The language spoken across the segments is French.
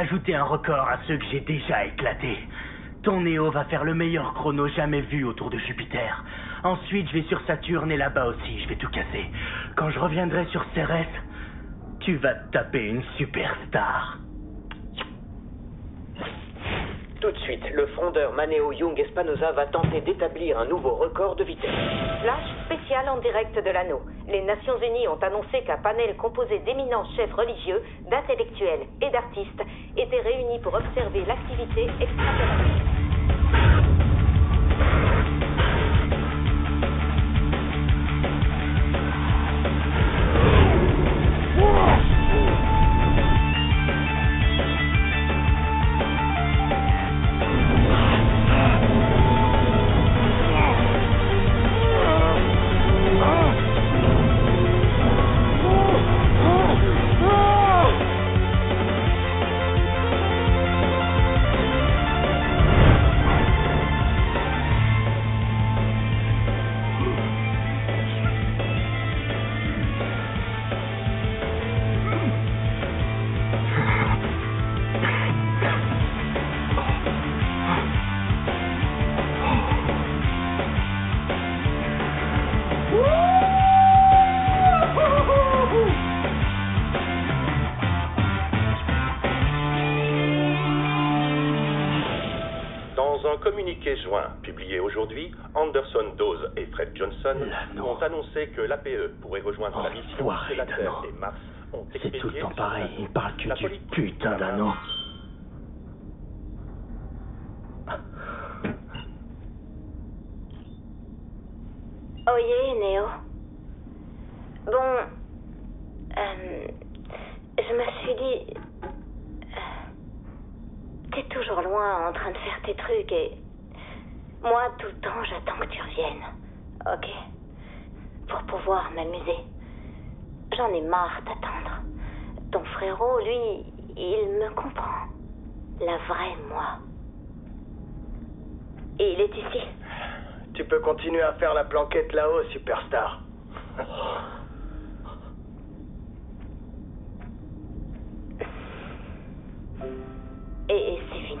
ajouter un record à ceux que j'ai déjà éclatés. Ton Néo va faire le meilleur chrono jamais vu autour de Jupiter. Ensuite, je vais sur Saturne et là-bas aussi, je vais tout casser. Quand je reviendrai sur Cérès, tu vas te taper une superstar. Tout de suite, le frondeur Maneo Young Espanosa va tenter d'établir un nouveau record de vitesse. Flash spécial en direct de l'anneau. Les Nations Unies ont annoncé qu'un panel composé d'éminents chefs religieux, d'intellectuels et d'artistes était réuni pour observer l'activité extraterrestre. Communiqué joint publié aujourd'hui, Anderson Dawes et Fred Johnson ont annoncé que l'APE pourrait rejoindre la mission que la Terre et Mars ont C'est tout le temps pareil, il parle que La du putain d'anneau. Oyez, Néo. Bon. euh, je me suis dit. euh, T'es toujours loin en train de faire tes trucs et. Moi, tout le temps, j'attends que tu reviennes. Ok? Pour pouvoir m'amuser. J'en ai marre d'attendre. Ton frérot, lui, il me comprend. La vraie moi. Et il est ici. Tu peux continuer à faire la planquette là-haut, superstar. Et c'est fini.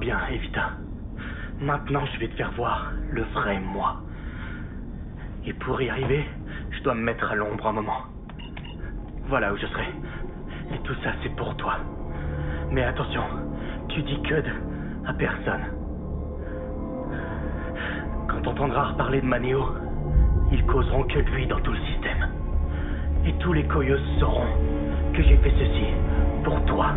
Bien, Evita. Maintenant, je vais te faire voir le vrai moi. Et pour y arriver, je dois me mettre à l'ombre un moment. Voilà où je serai. Et tout ça, c'est pour toi. Mais attention, tu dis que de à personne. Quand t'entendras reparler de Manéo, ils causeront que de lui dans tout le système. Et tous les coyos sauront que j'ai fait ceci pour toi.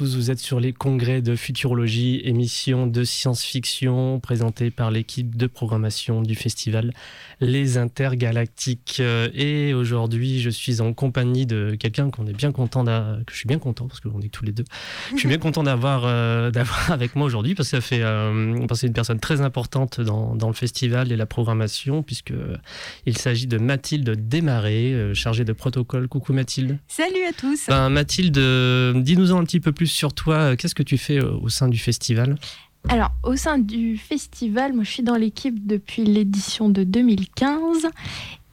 Tous. Vous êtes sur les congrès de futurologie, émission de science-fiction présentée par l'équipe de programmation du festival Les Intergalactiques. Euh, Et aujourd'hui, je suis en compagnie de quelqu'un qu'on est bien content que je suis bien content parce qu'on est tous les deux. Je suis bien content d'avoir euh, d'avoir avec moi aujourd'hui parce que ça fait euh, c'est une personne très importante dans, dans le festival et la programmation puisque il s'agit de Mathilde Desmarais, euh, chargée de protocole. Coucou Mathilde. Salut à tous. Ben, Mathilde, euh, dis-nous un petit peu plus sur toi. Qu'est-ce que tu fais euh, au sein du festival? Alors, au sein du festival, moi je suis dans l'équipe depuis l'édition de 2015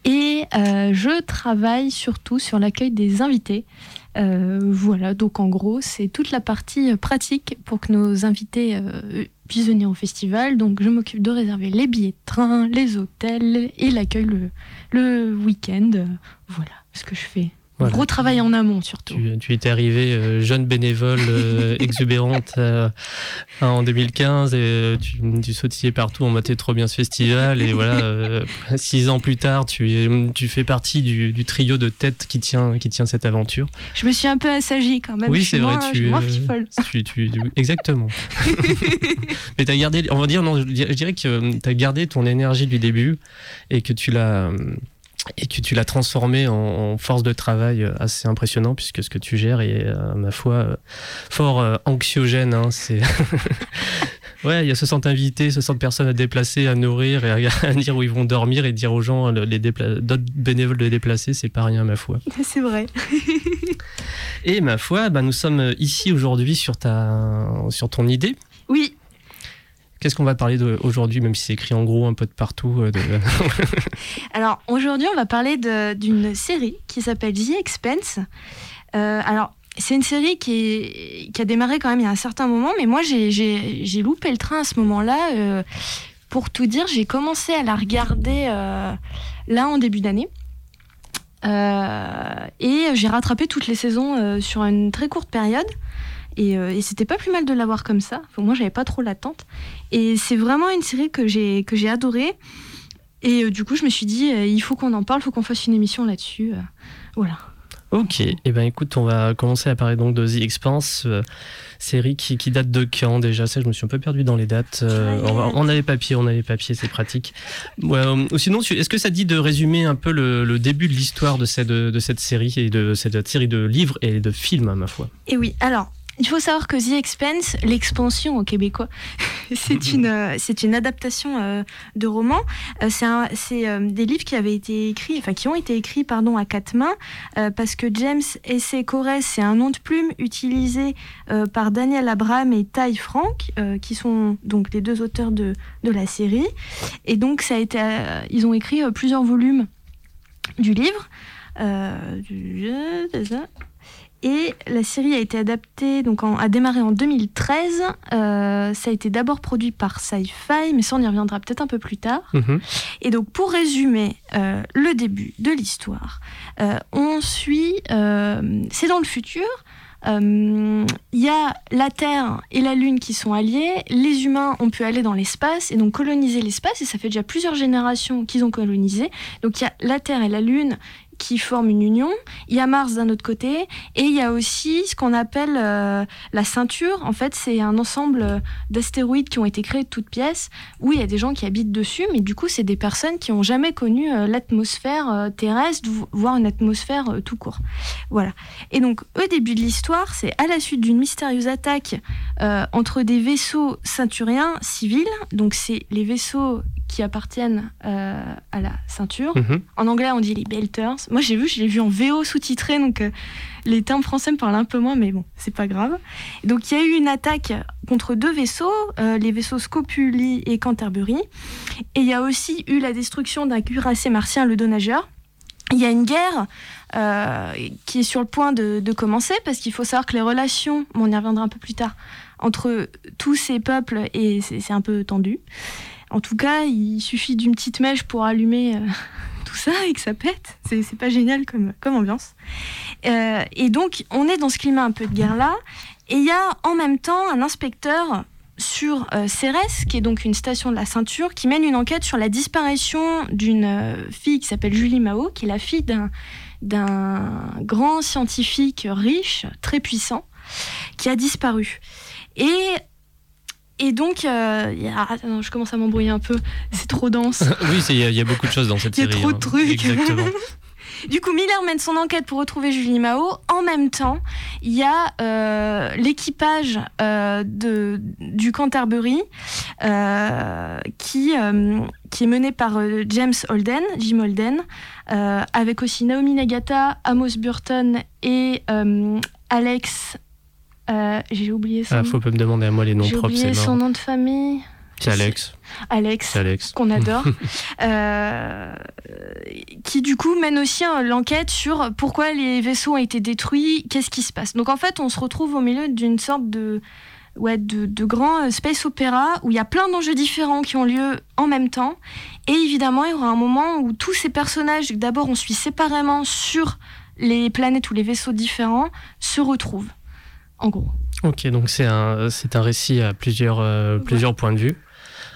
et euh, je travaille surtout sur l'accueil des invités. Euh, voilà, donc en gros, c'est toute la partie euh, pratique pour que nos invités euh, puissent venir au festival. Donc, je m'occupe de réserver les billets de train, les hôtels et l'accueil le, week-end. Euh, Voilà ce que je fais. Voilà. Gros travail en amont surtout. tu, tu étais arrivée euh, jeune bénévole euh, exubérante euh, en 2015 et tu, tu sautillais partout. On matait trop bien ce festival et voilà, euh, six ans plus tard, tu, fais partie du, du trio de tête qui tient, qui tient cette aventure. Je me suis un peu assagie quand même. oui, Je c'est vrai. je Tu, fifole. tu, tu- tu- exactement. Mais tu as gardé, on va dire, non, je dirais, je dirais que tu as gardé ton énergie du début et que tu l'as. Et que tu l'as transformé en, en force de travail euh, assez impressionnant puisque ce que tu gères est, euh, ma foi, euh, fort euh, anxiogène. hein, c'est ouais, il y a 60 invités, 60 personnes à déplacer, à nourrir et à, dire où ils vont dormir et dire aux gens le- les d'autres bénévoles de les déplacer, c'est pas rien, ma foi. C'est vrai. Et ma foi, bah, nous sommes ici aujourd'hui sur ta, sur ton idée. Oui, Qu'est-ce qu'on va parler aujourd'hui, même si c'est écrit en gros un peu de partout euh, alors aujourd'hui on va parler d'une série qui s'appelle The Expense. Euh, alors c'est une série qui, a démarré quand même il y a un certain moment, mais moi j'ai- loupé le train à ce moment-là. Euh, pour tout dire, j'ai commencé à la regarder là en début d'année. Et j'ai rattrapé toutes les saisons sur une très courte période. Et, euh, et c'était pas plus mal de l'avoir comme ça. Enfin, moi, j'avais pas trop l'attente. Et c'est vraiment une série que j'ai que j'ai adorée. Et euh, du coup, je me suis dit, euh, il faut qu'on en parle, il faut qu'on fasse une émission là-dessus. voilà. Ok, et ben écoute, on va commencer à parler donc de The Expanse, euh, série qui, qui date de quand déjà? Ça, je me suis un peu perdu dans les dates. Euh, on, va- on a les papiers, on a les papiers, c'est pratique. Ouais, euh, ou sinon, est-ce que ça dit de résumer un peu le, le début de l'histoire de cette, de cette série et de cette série de livres et de films, à ma foi? Et oui, alors, il faut savoir que The Expense, l'expansion au québécois, c'est une, euh, c'est une adaptation euh, de roman. Euh, c'est un- c'est euh, des livres qui avaient été écrits, enfin qui ont été écrits pardon, à quatre mains, parce que James S.C. Corres, c'est un nom de plume utilisé par Daniel Abraham et Ty Frank, qui sont donc les deux auteurs de, de la série. Et donc, ça a été, ils ont écrit plusieurs volumes du livre. Du-. Et la série a été adaptée, donc en- a démarré en 2013. Euh, ça a été d'abord produit par Sci-Fi, mais ça on y reviendra peut-être un peu plus tard. Mhm. Et donc pour résumer euh, le début de l'histoire, euh, on suit, c'est dans le futur. Il y a la Terre et la Lune qui sont alliés. Les humains ont pu aller dans l'espace et donc coloniser l'espace. Et ça fait déjà plusieurs générations qu'ils ont colonisé. Donc il y a la Terre et la Lune qui forment une union. Il y a Mars d'un autre côté. Et il y a aussi ce qu'on appelle euh, la ceinture. En fait, c'est un ensemble d'astéroïdes qui ont été créés de toutes pièces où il y a des gens qui habitent dessus, mais du coup, c'est des personnes qui n'ont jamais connu euh, l'atmosphère euh, terrestre, vo- voire une atmosphère tout court. Voilà. Et donc, au début de l'histoire, c'est à la suite d'une mystérieuse attaque entre des vaisseaux ceinturiens civils. Donc, c'est les vaisseaux qui appartiennent euh, à la ceinture. Mhm. En anglais, on dit les belters. Moi, j'ai vu, je l'ai vu en VO sous-titré, donc euh, les termes français me parlent un peu moins, mais bon, c'est pas grave. Donc, il y a eu une attaque contre deux vaisseaux, euh, les vaisseaux Scopuli et Canterbury. Et il y a aussi eu la destruction d'un cuirassé martien, le Donageur. Il y a une guerre qui est sur le point de, de commencer, parce qu'il faut savoir que les relations, bon, on y reviendra un peu plus tard, entre tous ces peuples, et c'est un peu tendu. En tout cas, il suffit d'une petite mèche pour allumer euh, tout ça et que ça pète. C'est pas génial comme, ambiance. Euh, et donc, on est dans ce climat un peu de guerre-là. Et il y a en même temps un inspecteur sur euh, Cérès, qui est donc une station de la ceinture, qui mène une enquête sur la disparition d'une euh, fille qui s'appelle Julie Mao, qui est la fille d'un grand scientifique riche, très puissant, qui a disparu. Et et donc, euh, il y a- attends, je commence à m'embrouiller un peu. C'est trop dense. oui, il y, a- il y a beaucoup de choses dans cette Il y a série. trop de hein. trucs. Exactement. Du coup, Miller mène son enquête pour retrouver Julie Mao. En même temps, il y a euh, l'équipage euh, du Canterbury euh, qui, euh, qui est mené par euh, James Holden, Jim Holden, euh, avec aussi Naomi Nagata, Amos Burton et euh, Alex. Euh, J'ai oublié son Ah, faut pas me demander à moi les noms J'ai propres, oublié c'est son nom de famille. C'est Alex. Alex C'est Alex. qu'on adore, euh, qui du coup mène aussi l'enquête sur pourquoi les vaisseaux ont été détruits, qu'est-ce qui se passe. Donc en fait, on se retrouve au milieu d'une sorte de, ouais, de, de grand euh, space opéra où il y a plein d'enjeux différents qui ont lieu en même temps. Et évidemment, il y aura un moment où tous ces personnages, d'abord on suit séparément sur les planètes ou les vaisseaux différents, se retrouvent. En gros. Ok, donc c'est un, c'est un récit à plusieurs, euh, plusieurs points de vue.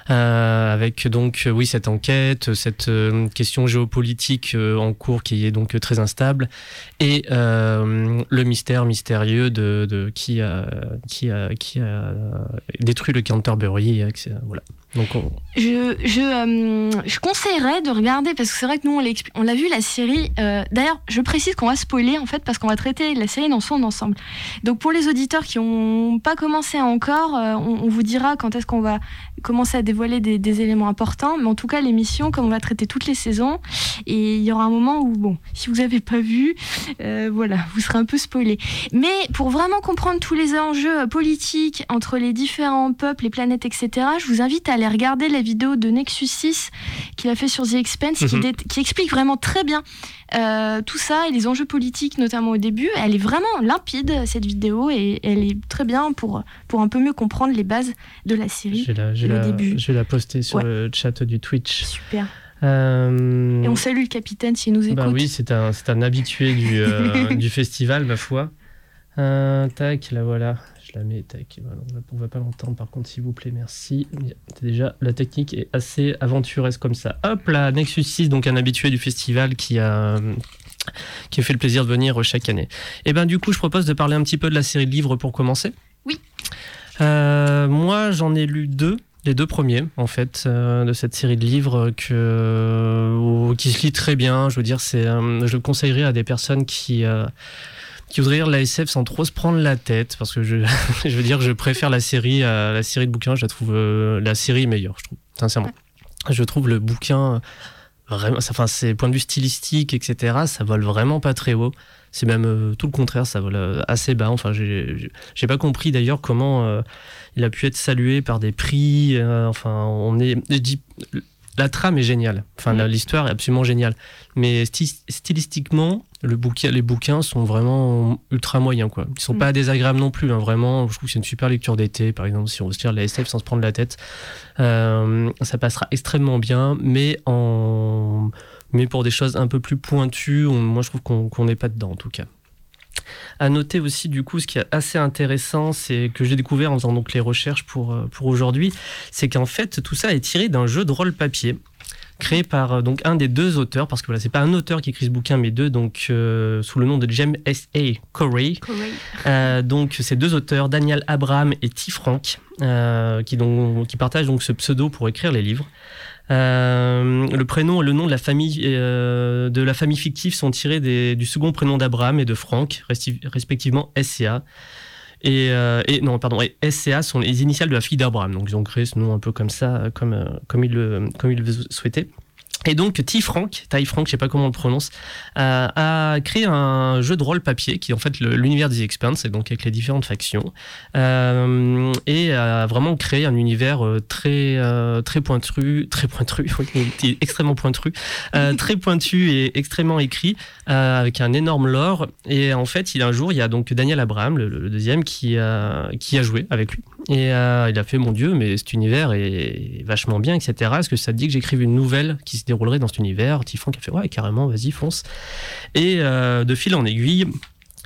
Euh, avec donc euh, oui cette enquête, cette euh, question géopolitique euh, en cours qui est donc très instable et le mystère mystérieux de, de qui a qui a qui a détruit le Canterbury. Voilà. Donc on- Je, je, euh, je conseillerais de regarder, parce que c'est vrai que nous, on l'a vu, la série. euh, D'ailleurs, je précise qu'on va spoiler, en fait, parce qu'on va traiter la série dans son ensemble. Donc, pour les auditeurs qui n'ont pas commencé encore, euh, on vous dira quand est-ce qu'on va commencer à dévoiler des, des éléments importants. Mais en tout cas, l'émission, comme on va traiter toutes les saisons, et il y aura un moment où, bon, si vous n'avez pas vu, euh, voilà, vous serez un peu spoilé. Mais pour vraiment comprendre tous les enjeux euh, politiques entre les différents peuples, les planètes, etc., je vous invite à aller regarder la vidéo de Nexus 6 qu'il a fait sur The Expense, qui, Mhm. qui explique vraiment très bien euh, tout ça et les enjeux politiques, notamment au début. Elle est vraiment limpide, cette vidéo, et elle est très bien pour, pour un peu mieux comprendre les bases de la je série. vais la, je vais le la- début. je vais la poster sur Ouais. le chat du Twitch. Super. Euh, Et on salue le capitaine s'il nous écoute. Bah oui, c'est un, un habitué du, euh, du festival, ma foi. Tac, la voilà. Je la mets, tac. Voilà, on, va, pas l'entendre, par contre, s'il vous plaît, merci. Déjà, la technique est assez aventuresque comme ça. Hop là, Nexus 6, donc un habitué du festival qui a, qui a fait le plaisir de venir chaque année. Et ben du coup, je propose de parler un petit peu de la série de livres pour commencer. Oui. Euh, moi, j'en ai lu deux. Les deux premiers, en fait, euh, de cette série de livres que, euh, qui se lit très bien. Je veux dire, c'est, euh, je le conseillerais à des personnes qui, euh, qui voudraient lire la SF sans trop se prendre la tête, parce que je, je veux dire, je préfère la série à la série de bouquins. Je la trouve euh, la série meilleure, je trouve, sincèrement. Je trouve le bouquin vraiment, enfin, c'est point de vue stylistique, etc. Ça vole vraiment pas très haut. C'est même euh, tout le contraire, ça vole euh, assez bas. Enfin, j'ai pas compris d'ailleurs comment euh, il a pu être salué par des prix. enfin, on est, je dis, la trame est géniale. Enfin, Mm. l'histoire est absolument géniale. Mais sti- stylistiquement, le bouquin, les bouquins sont vraiment ultra moyens. Quoi. Ils sont Mm. pas désagréables non plus. hein, vraiment, je trouve que c'est une super lecture d'été. Par exemple, si on veut se lire la SF sans se prendre la tête, euh, ça passera extrêmement bien. Mais en mais pour des choses un peu plus pointues, on- moi je trouve qu'on qu'on n'est pas dedans en tout cas. À noter aussi du coup ce qui est assez intéressant, c'est que j'ai découvert en faisant donc les recherches pour, euh, pour aujourd'hui, c'est qu'en fait tout ça est tiré d'un jeu de rôle papier créé par euh, donc un des deux auteurs parce que voilà c'est pas un auteur qui écrit ce bouquin mais deux donc euh, sous le nom de James S. A. Corey Corey. euh, donc ces deux auteurs, Daniel Abraham et T. Frank, euh, qui, donc, qui partagent donc ce pseudo pour écrire les livres. Euh, le prénom et le nom de la famille euh, de la famille fictive sont tirés des- du second prénom d'Abraham et de Frank, respectivement S et A. Et, euh, et non, pardon, et S et A sont les initiales de la fille d'Abraham. Donc ils ont créé ce nom un peu comme ça, comme comme ils comme ils le souhaitaient. Et donc T. Frank, Ty Frank, je sais pas comment on le prononce, euh, a créé un jeu de rôle papier qui est en fait l'univers des Expanse, et donc avec les différentes factions, euh, et a vraiment créé un univers euh, très euh, très pointu, très pointu, oui, extrêmement pointu, euh, très pointu et extrêmement écrit, euh, avec un énorme lore. Et en fait, il un jour, il y a donc Daniel Abraham, le, le deuxième, qui qui a joué avec lui. Et euh, il a fait mon Dieu, mais cet univers est vachement bien, etc. Est-ce que ça te dit que j'écrive une nouvelle qui se déroulerait dans cet univers? Tifran qui a fait ouais carrément, vas-y fonce. Et euh, de fil en aiguille,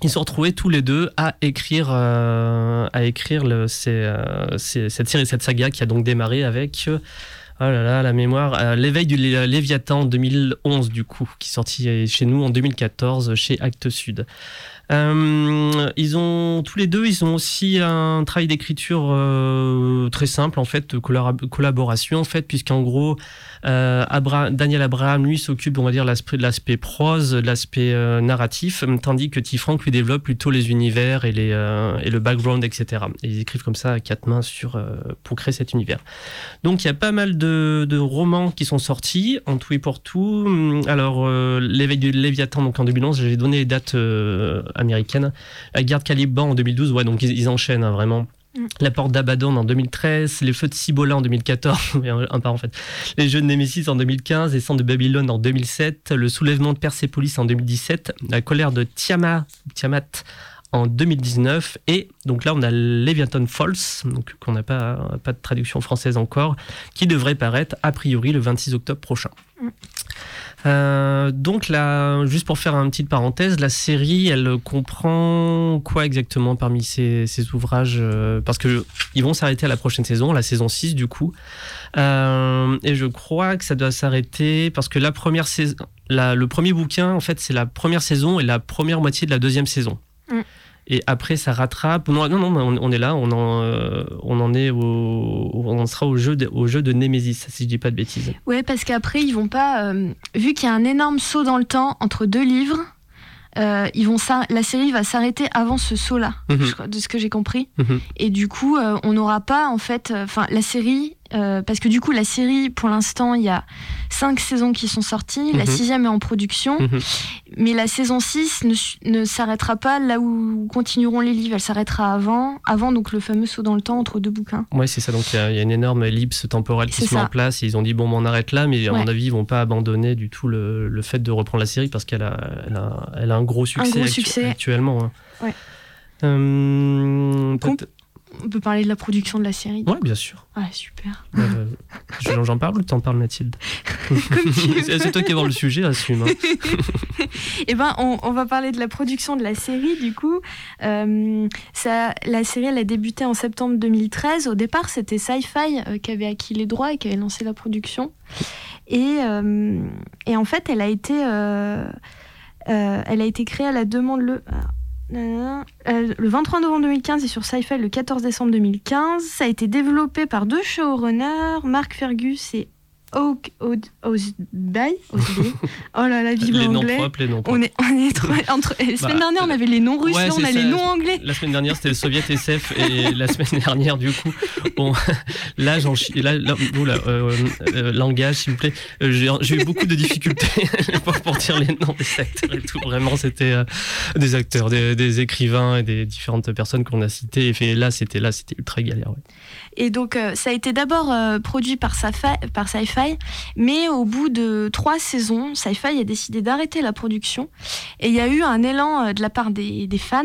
ils se sont retrouvés tous les deux à écrire, euh, à écrire cette série, cette saga qui a donc démarré avec. Oh là là, la mémoire. L'éveil du Lé- Léviathan en 2011, du coup, qui est sorti chez nous en 2014 chez Actes Sud. Euh, ils ont tous les deux, ils ont aussi un travail d'écriture euh, très simple en fait, de collab- collaboration en fait, puisqu'en gros, euh, Daniel Abraham lui s'occupe, on va dire, de l'aspect prose, de l'aspect euh, narratif, tandis que T. Frank lui développe plutôt les univers et, les, euh, et le background, etc. Et ils écrivent comme ça à quatre mains euh, pour créer cet univers. Donc il y a pas mal de, de romans qui sont sortis en tout et pour tout. Hum, Alors euh, l'éveil du Léviathan donc en 2011, j'ai donné les dates euh, américaines. La guerre de Caliban en 2012, ouais donc ils, ils enchaînent hein, vraiment. Mm. La porte d'Abaddon en 2013, les feux de Cibola en 2014, mais un un par en fait. Les jeux de Némésis en 2015, les cendres de Babylone en 2007, le soulèvement de Persépolis en 2017, la colère de Tiamat, Tiamat en 2019 et donc là on a Leviathan Falls qu'on n'a pas pas de traduction française encore qui devrait paraître a priori le 26 octobre prochain. Euh, donc là, juste pour faire une petite parenthèse, la série, elle comprend quoi exactement parmi ces, ouvrages euh, Parce que ils vont s'arrêter à la prochaine saison, la saison 6 du coup. Euh, et je crois que ça doit s'arrêter parce que la première saison, le premier bouquin, en fait, c'est la première saison et la première moitié de la deuxième saison. Mm. Et après, ça rattrape. Non, non, non, on, on est là, on en, euh, on en est au, on en sera au jeu de, au jeu de Nemesis, si je dis pas de bêtises. Ouais, parce qu'après, ils vont pas. euh, vu qu'il y a un énorme saut dans le temps entre deux livres, euh, ils vont la série va s'arrêter avant ce saut-là, Mhm. je crois, de ce que j'ai compris. Mhm. Et du coup, on n'aura pas, en fait. Enfin, la série. Euh, parce que du coup, la série, pour l'instant, il y a cinq saisons qui sont sorties. La Mhm. sixième est en production. Mhm. Mais la saison 6 ne, s'arrêtera pas là où continueront les livres. Elle s'arrêtera avant, avant donc le fameux saut dans le temps entre deux bouquins. Ouais, c'est ça. Donc il y, a- il y a une énorme ellipse temporelle qui se met en place. Et ils ont dit bon, on arrête là, mais à Ouais. mon avis, ils vont pas abandonner du tout le, le fait de reprendre la série parce qu'elle a, elle a, elle a un gros succès, gros actu- succès. actuellement. hein. Ouais. Euh, On peut parler de la production de la série. Ouais, bien sûr. Ah, super. Euh, je- J'en parle ou t'en parles, Mathilde. C'est toi qui voir le sujet, assume. hein. Eh ben, on, on va parler de la production de la série, du coup. Euh, ça, la série, elle a débuté en septembre 2013. Au départ, c'était Sci-Fi euh, qui avait acquis les droits et qui avait lancé la production. Et, et en fait, elle a été, elle a été créée à la demande le, le 23 novembre 2015 et sur Sci-Fi le 14 décembre 2015. Ça a été développé par deux showrunners, Mark Fergus et Oak. Osby. Oh là là, vive Les noms l'anglais. propres, les noms propres. On est, on est trop entre. La semaine Bah, dernière, on avait les noms russes, ouais, là, on a les ça. noms anglais. La semaine dernière, c'était le Soviet SF et la semaine dernière, du coup, bon, là, j'en chie- là, là, oula, euh, euh, langage, s'il vous plaît. Euh, J'ai eu beaucoup de difficultés pour, dire les noms des acteurs et tout. Vraiment, c'était euh, des acteurs, des, des écrivains et des différentes personnes qu'on a citées. Et là, c'était là, c'était ultra galère. ouais. Et donc, euh, ça a été d'abord euh, produit par Sci-Fi, par Sci-Fi, mais au bout de trois saisons, Sci-Fi a décidé d'arrêter la production. Et il y a eu un élan euh, de la part des, des fans.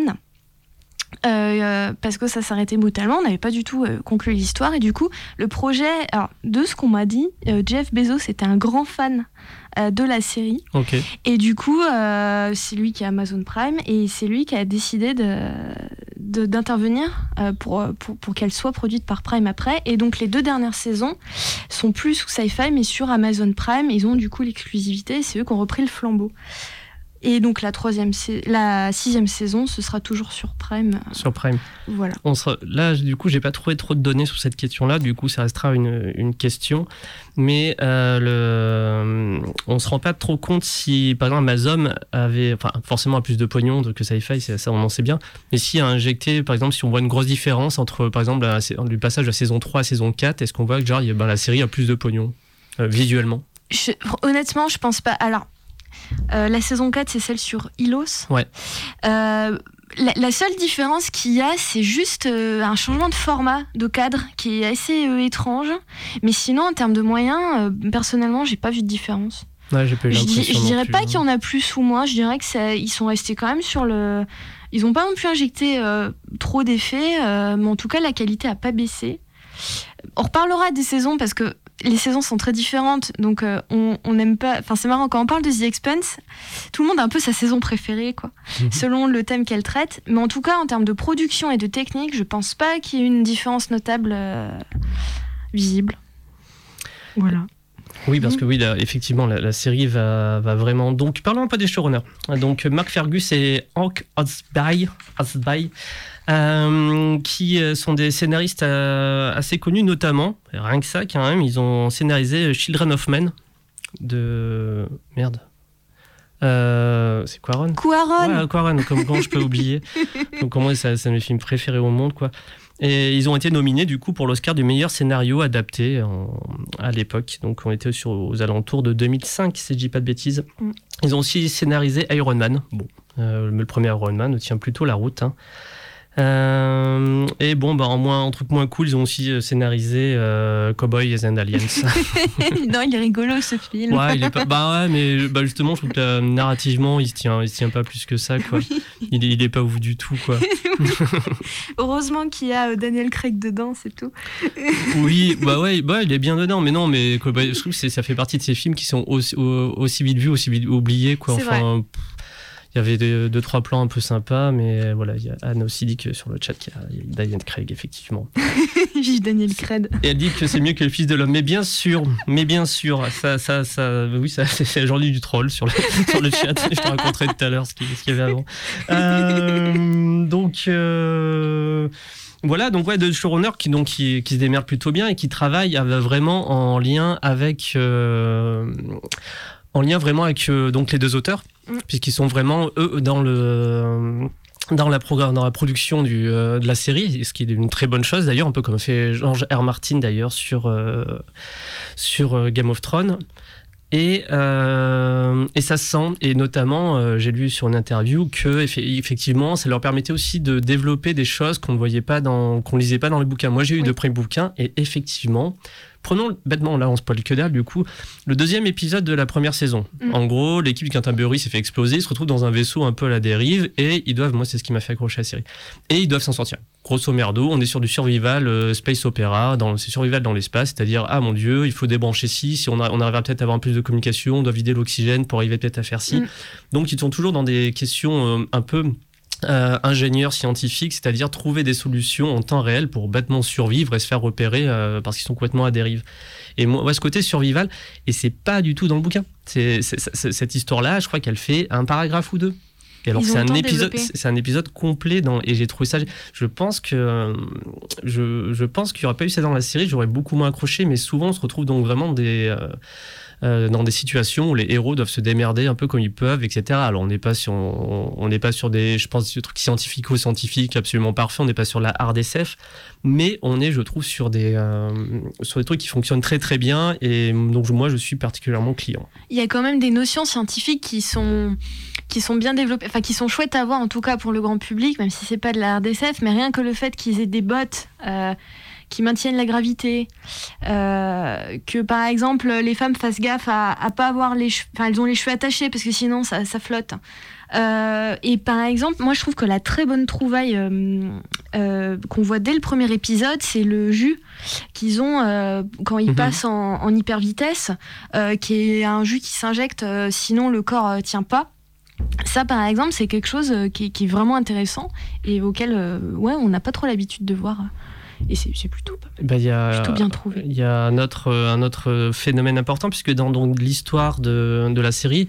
euh, parce que ça s'arrêtait brutalement, on n'avait pas du tout euh, conclu l'histoire et du coup le projet, alors de ce qu'on m'a dit, euh, Jeff Bezos était un grand fan de la série Ok. Et du coup, c'est lui qui a Amazon Prime et c'est lui qui a décidé de- d'intervenir euh, pour, pour, pour qu'elle soit produite par Prime après. Et donc les deux dernières saisons sont plus sous Sci-Fi mais sur Amazon Prime. Ils ont du coup l'exclusivité c'est eux qui ont repris le flambeau. Et donc la troisième, la sixième saison, ce sera toujours sur Prime. Sur Prime. Voilà. On sera, là, du coup, j'ai pas trouvé trop de données sur cette question-là. Du coup, ça restera une, une question. Mais euh, le, on se rend pas trop compte si, par exemple, Amazon avait, enfin, forcément a plus de pognon que Sci-Fi, ça on en sait bien. Mais si a injecté, par exemple, si on voit une grosse différence entre, par exemple, la- du passage de la saison 3 à saison 4, est-ce qu'on voit que genre, il y a- ben, la série a plus de pognon euh, visuellement? Je- honnêtement, je pense pas. Alors, euh, la saison 4, c'est celle sur Ilos. Ouais. Euh, la, la seule différence qu'il y a, c'est juste euh, un changement de format, de cadre, qui est assez étrange. Mais sinon, en termes de moyens, personnellement, j'ai pas vu de différence. Ouais, j'ai pas eu Je, dis- je dirais plus, pas hein. qu'il y en a plus ou moins. Je dirais que ça, ils sont restés quand même sur le. Ils ont pas non plus injecté trop d'effets, mais en tout cas, la qualité a pas baissé. On reparlera des saisons parce que les saisons sont très différentes, donc euh, on n'aime pas. Enfin, c'est marrant quand on parle de The Expanse, tout le monde a un peu sa saison préférée, quoi, selon le thème qu'elle traite. Mais en tout cas, en termes de production et de technique, je pense pas qu'il y ait une différence notable euh, visible. Voilà. Oui, parce que oui, là, effectivement, la, la série va, va vraiment. Donc, parlons un peu des showrunners. Donc, Mark Fergus et Hank Osby, euh, qui euh, sont des scénaristes euh, assez connus, notamment, rien que ça, quand même, ils ont scénarisé Children of Men de. Merde. Euh, c'est Quaron Quaron Ouais, Quaron, comme comment je peux oublier Donc, moi, c'est c'est un de mes films préférés au monde, quoi. Et ils ont été nominés, du coup, pour l'Oscar du meilleur scénario adapté en- à l'époque. Donc, on était sur, aux alentours de 2005, si je dis pas de bêtises. Mm. Ils ont aussi scénarisé Iron Man. Bon, euh, le premier Iron Man tient plutôt la route. hein. Euh, et bon, bah, en, moins, en truc moins cool, ils ont aussi euh, scénarisé euh, Cowboys and Aliens. non, il est rigolo ce film. Ouais, il est pas. Bah ouais, mais bah justement, je trouve que euh, narrativement, il se tient, il se tient pas plus que ça, quoi. Il, est, il est pas ouf du tout, quoi. Heureusement qu'il y a Daniel Craig dedans, c'est tout. Oui, bah ouais, bah il est bien dedans, mais non, mais bah, je trouve que ça fait partie de ces films qui sont aussi, au- aussi vite vus, aussi vite oubliés, quoi. Pff, il y avait deux, deux, trois plans un peu sympas, mais voilà, il y a Anne aussi dit que sur le chat qu'il y a- il y a Diane Craig, effectivement. Vive Daniel Craig. Et elle dit que c'est mieux que le fils de l'homme. Mais bien sûr, mais bien sûr, ça, ça, ça, oui, ça, c'est aujourd'hui du troll sur le, sur le chat. Je te raconterai tout à l'heure ce qu'il ce qu'il y avait avant. Euh, donc, euh, voilà, donc ouais, de showrunners qui, donc, qui, qui se démerdent plutôt bien et qui travaillent euh, vraiment en lien avec. euh, en lien vraiment avec euh, donc les deux auteurs, Mm. puisqu'ils sont vraiment eux dans le dans la, dans la production du, euh, de la série, ce qui est une très bonne chose d'ailleurs, un peu comme fait George R. Martin d'ailleurs sur, euh, sur euh, Game of Thrones. Et, et ça se sent, et notamment, j'ai lu sur une interview que effe- effectivement, ça leur permettait aussi de développer des choses qu'on ne voyait pas dans, qu'on lisait pas dans les bouquins. Moi, j'ai eu Oui. de premiers bouquins, et effectivement, prenons bêtement, là, on spoil que dalle, du coup, le deuxième épisode de la première saison. Mm. En gros, l'équipe de Canterbury s'est fait exploser, ils se retrouvent dans un vaisseau un peu à la dérive, et ils doivent, moi, c'est ce qui m'a fait accrocher à la série, et ils doivent s'en sortir. Grosso merdo, on est sur du survival euh, space opéra, c'est survival dans l'espace, c'est-à-dire, ah mon dieu, il faut débrancher ci, si on, a- on arrivera peut-être à avoir plus de communication, on doit vider l'oxygène pour arriver peut-être à faire ci. Mm. Donc, ils sont toujours dans des questions euh, un peu euh, ingénieurs scientifiques, c'est-à-dire trouver des solutions en temps réel pour bêtement survivre et se faire repérer euh, parce qu'ils sont complètement à dérive. Et moi, ce côté survival, et c'est pas du tout dans le bouquin. C'est, c'est- c'est- cette histoire-là, je crois qu'elle fait un paragraphe ou deux. Et alors Ils c'est un épisode, c'est un épisode complet dans, et j'ai trouvé ça. Je pense que je, je pense qu'il n'y aurait pas eu ça dans la série, j'aurais beaucoup moins accroché. Mais souvent, on se retrouve donc vraiment des euh, euh, dans des situations où les héros doivent se démerder un peu comme ils peuvent, etc. Alors on n'est pas sur on n'est pas sur des, je pense, des trucs scientifico-scientifiques absolument parfaits. On n'est pas sur la hard mais on est, je trouve, sur des euh, sur des trucs qui fonctionnent très très bien. Et donc moi, je suis particulièrement client. Il y a quand même des notions scientifiques qui sont, qui sont bien développées, enfin qui sont chouettes à voir en tout cas pour le grand public, même si c'est pas de la RDSF, mais rien que le fait qu'ils aient des bottes euh, qui maintiennent la gravité, euh, que par exemple les femmes fassent gaffe à, à pas avoir les cheveux, enfin elles ont les cheveux attachés parce que sinon ça, ça flotte. Euh, et par exemple, moi je trouve que la très bonne trouvaille euh, qu'on voit dès le premier épisode, c'est le jus qu'ils ont quand ils Mhm. passent en, en hyper vitesse qui est un jus qui s'injecte, sinon le corps tient pas. Ça, par exemple, c'est quelque chose qui, qui est vraiment intéressant et auquel, ouais, on n'a pas trop l'habitude de voir. Et c'est plutôt, y a, plutôt bien trouvé. Il y a un autre, euh, un autre phénomène important, puisque dans l'histoire de, de la série,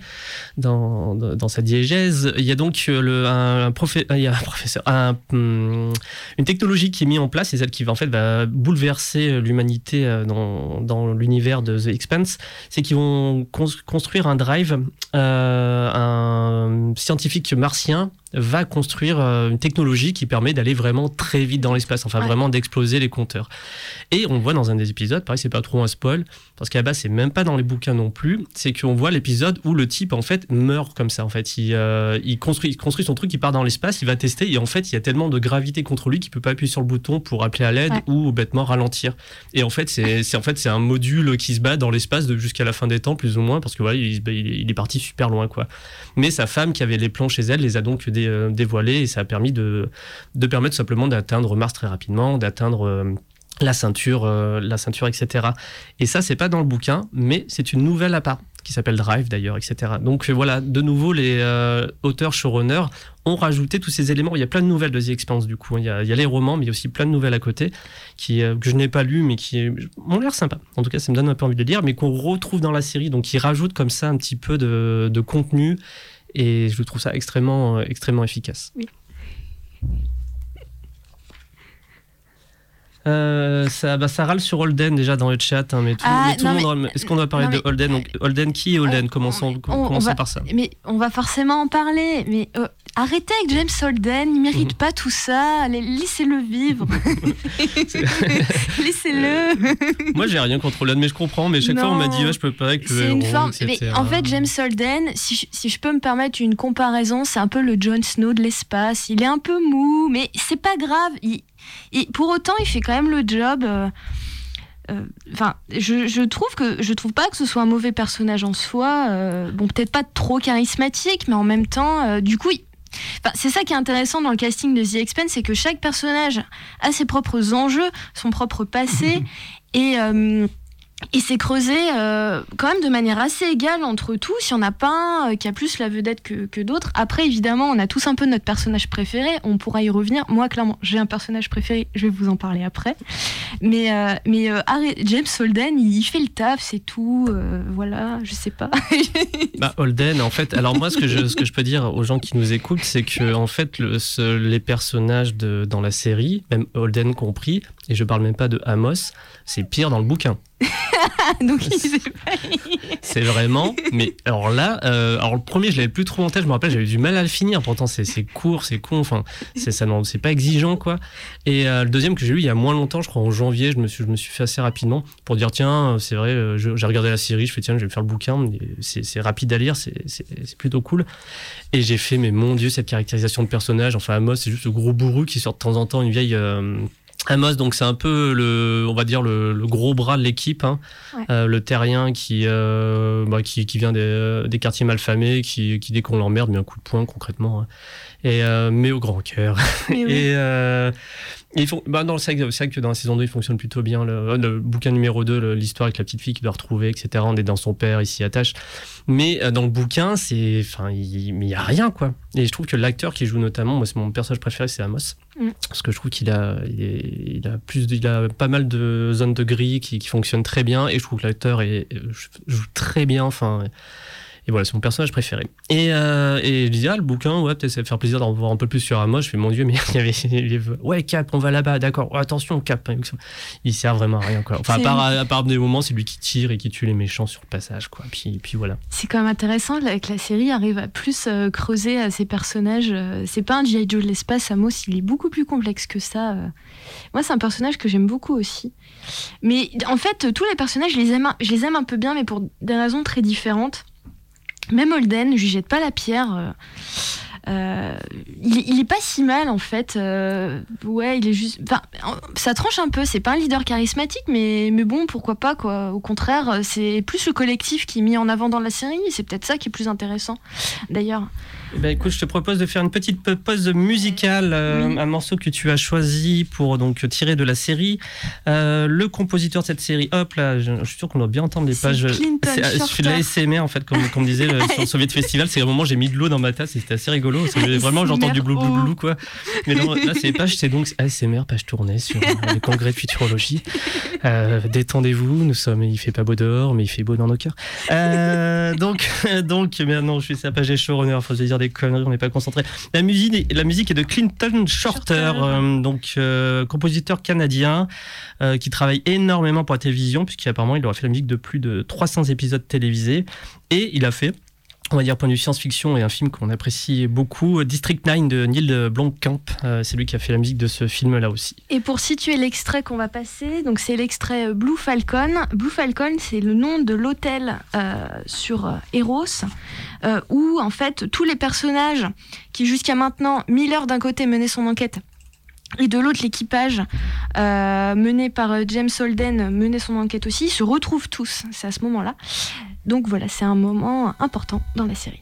dans, dans, sa diégèse, il y a donc euh, le, un, un profé- il y a un professeur, un, hum, une technologie qui est mise en place, et celle qui va, en fait, va bouleverser l'humanité euh, dans, dans l'univers de The Expanse, c'est qu'ils vont cons- construire un drive, euh, un scientifique martien va construire euh, une technologie qui permet d'aller vraiment très vite dans l'espace, enfin Ouais. vraiment d'exploser les compteurs. Et on voit dans un des épisodes, pareil, c'est pas trop un spoil, parce qu'à la base, c'est même pas dans les bouquins non plus, c'est qu'on voit l'épisode où le type, en fait, meurt comme ça. En fait, il, euh, il, construit, il construit son truc, il part dans l'espace, il va tester, et en fait, il y a tellement de gravité contre lui qu'il peut pas appuyer sur le bouton pour appeler à l'aide Ouais. ou bêtement ralentir. Et en fait, c'est c'est- en fait, c'est un module qui se bat dans l'espace jusqu'à la fin des temps, plus ou moins, parce que voilà, il, il est- parti super loin, quoi. Mais sa femme, qui avait les plans chez elle, les a donc dé- euh, dévoilés, et ça a permis de, de permettre simplement d'atteindre Mars très rapidement, d'atteindre. La ceinture, euh, la ceinture, etc. Et ça, c'est pas dans le bouquin, mais c'est une nouvelle à part qui s'appelle Drive d'ailleurs, etc. Donc euh, voilà, de nouveau, les euh, auteurs showrunners ont rajouté tous ces éléments. Il y a plein de nouvelles de The Expanse du coup. Il y a, il y a les romans, mais il y a aussi plein de nouvelles à côté que je n'ai pas lues, mais qui ont l'air sympa. En tout cas, ça me donne un peu envie de lire, mais qu'on retrouve dans la série. Donc ils rajoutent comme ça un petit peu de, contenu. Et je trouve ça extrêmement, extrêmement efficace. Oui. Euh, ça, bah, ça râle sur Holden déjà dans le chat, hein, mais tout, Ah, mais tout non, le monde. Est-ce qu'on doit parler non, de Holden Donc, Holden, qui est Holden Commençons, on- commençons on va- par ça? Mais on va forcément en parler. Mais euh, arrêtez avec James Holden, il mérite pas tout ça. Laissez-le vivre. Laissez-le. Moi, j'ai rien contre Holden, mais je comprends. Mais chaque fois, on m'a dit, ouais, je peux pas C'est une forme. Mais en fait, James Holden, si je, si je peux me permettre une comparaison, c'est un peu le Jon Snow de l'espace. Il est un peu mou, mais c'est pas grave. Il, il- pour autant, il fait quand même le job. euh, euh, je, je trouve que je trouve pas que ce soit un mauvais personnage en soi. euh, bon, peut-être pas trop charismatique, mais en même temps, euh, du coup, il- Enfin, c'est ça qui est intéressant dans le casting de The Expanse, c'est que chaque personnage a ses propres enjeux, son propre passé, et, euh, et c'est creusé euh, quand même de manière assez égale entre tous. Il n'y en a pas un euh, qui a plus la vedette que, que d'autres. Après, évidemment, on a tous un peu notre personnage préféré. On pourra y revenir. Moi, clairement, j'ai un personnage préféré. Je vais vous en parler après. Mais, euh, mais James Holden, il, fait le taf, c'est tout. voilà, je sais pas. Bah, Holden, en fait, alors moi, ce que, je, ce que je peux dire aux gens qui nous écoutent, c'est que, en fait, les personnages de, dans la série, même Holden compris, et je parle même pas de Amos, c'est pire dans le bouquin. Donc, il. C'est vraiment. Mais alors là, euh, alors le premier, je l'avais plus trop en tête. Je me rappelle, j'avais du mal à le finir. Pourtant, c'est court, c'est con. Enfin, c'est pas exigeant, quoi. Et euh, le deuxième que j'ai lu il y a moins longtemps, je crois en janvier, je me suis, je me suis fait assez rapidement pour dire tiens, c'est vrai. euh, J'ai regardé la série, je fais tiens, je vais faire le bouquin. C'est rapide à lire, c'est plutôt cool. Et j'ai fait mais mon dieu, cette caractérisation de personnage. Enfin, Amos, c'est juste le gros bourru qui sort de temps en temps une vieille. Amos, donc c'est un peu le, on va dire le, le gros bras de l'équipe, hein. Ouais. Euh, le terrien qui, euh, bah, qui, qui vient des, des quartiers malfamés, qui, qui dès qu'on l'emmerde met un coup de poing concrètement, hein. et euh, mais au grand cœur. Oui. Et, euh, et font, bah, dans le c'est vrai que dans la saison 2, il fonctionne plutôt bien. Le, le bouquin numéro 2, le- l'histoire avec la petite fille qui doit retrouver, etc. On est dans son père, il s'y attache. Mais euh, dans le bouquin, c'est, enfin, il, mais il y a rien, quoi. Et je trouve que l'acteur qui joue notamment, moi, c'est mon personnage préféré, c'est Amos. Mm. Parce que je trouve qu'il a, il, a plus, il a pas mal de zones de gris qui, qui fonctionnent très bien. Et je trouve que l'acteur est, joue très bien. Enfin, et voilà, c'est mon personnage préféré. Et, euh, et je disais, ah, le bouquin, ouais, peut-être ça va faire plaisir d'en voir un peu plus sur Amos. Je fais, mon Dieu, mais il y avait, il y avait- ouais, Cap, on va là-bas, d'accord, Ouais, attention, Cap. Il sert vraiment à rien, quoi. Enfin, à part, à part des moments, c'est lui qui tire et qui tue les méchants sur le passage, quoi. Puis, puis voilà. C'est quand même intéressant que la série arrive à plus euh, creuser euh, ses personnages. euh, c'est pas un G.I. Joe de l'espace, Amos, il est beaucoup plus complexe que ça. euh. Moi, c'est un personnage que j'aime beaucoup aussi. Mais en fait, tous les personnages, je les aime, je les aime un peu bien, mais pour des raisons très différentes. Même Holden, je lui jette pas la pierre. euh, euh, il, est- pas si mal en fait. euh, ouais, il est juste. Ça tranche un peu. C'est pas un leader charismatique, mais, mais bon, pourquoi pas quoi. Au contraire, c'est plus le collectif qui est mis en avant dans la série. C'est peut-être ça qui est plus intéressant. D'ailleurs, Eh ben, écoute, je te propose de faire une petite pause musicale, euh, un morceau que tu as choisi pour donc tirer de la série. Euh, le compositeur de cette série, hop là, je, je suis sûr qu'on doit bien entendre les pages. Je fais de la Shorter. SMR en fait, comme, comme disait le, sur le Soviet Festival. C'est un moment j'ai mis de l'eau dans ma tasse et c'était assez rigolo. parce que Vraiment, j'entends du blou blou blou quoi. Mais non, là, c'est les pages, c'est donc ASMR, page tournée sur euh, le congrès de futurologie. Euh, Détendez-vous, nous sommes, il fait pas beau dehors, mais il fait beau dans nos cœurs. Euh, donc, donc, maintenant, je suis sa page showrunner, faut se dire des conneries, on n'est pas concentré. La musique, est- la musique est de Clinton Shorter, Shorter. euh, donc euh, compositeur canadien euh, qui travaille énormément pour la télévision, puisqu'apparemment il aura fait la musique de plus de 300 épisodes télévisés, et il a fait on va dire point de vue science-fiction et un film qu'on apprécie beaucoup, District 9 de Neil Blomkamp. Euh, c'est lui qui a fait la musique de ce film-là aussi. Et pour situer l'extrait qu'on va passer, donc c'est l'extrait Blue Falcon. Blue Falcon, c'est le nom de l'hôtel euh, sur euh, Eros, où en fait tous les personnages qui jusqu'à maintenant, Miller d'un côté menait son enquête. Et de l'autre, l'équipage mené par James Holden menait son enquête aussi, se retrouvent tous. C'est à ce moment-là. Donc voilà, c'est un moment important dans la série.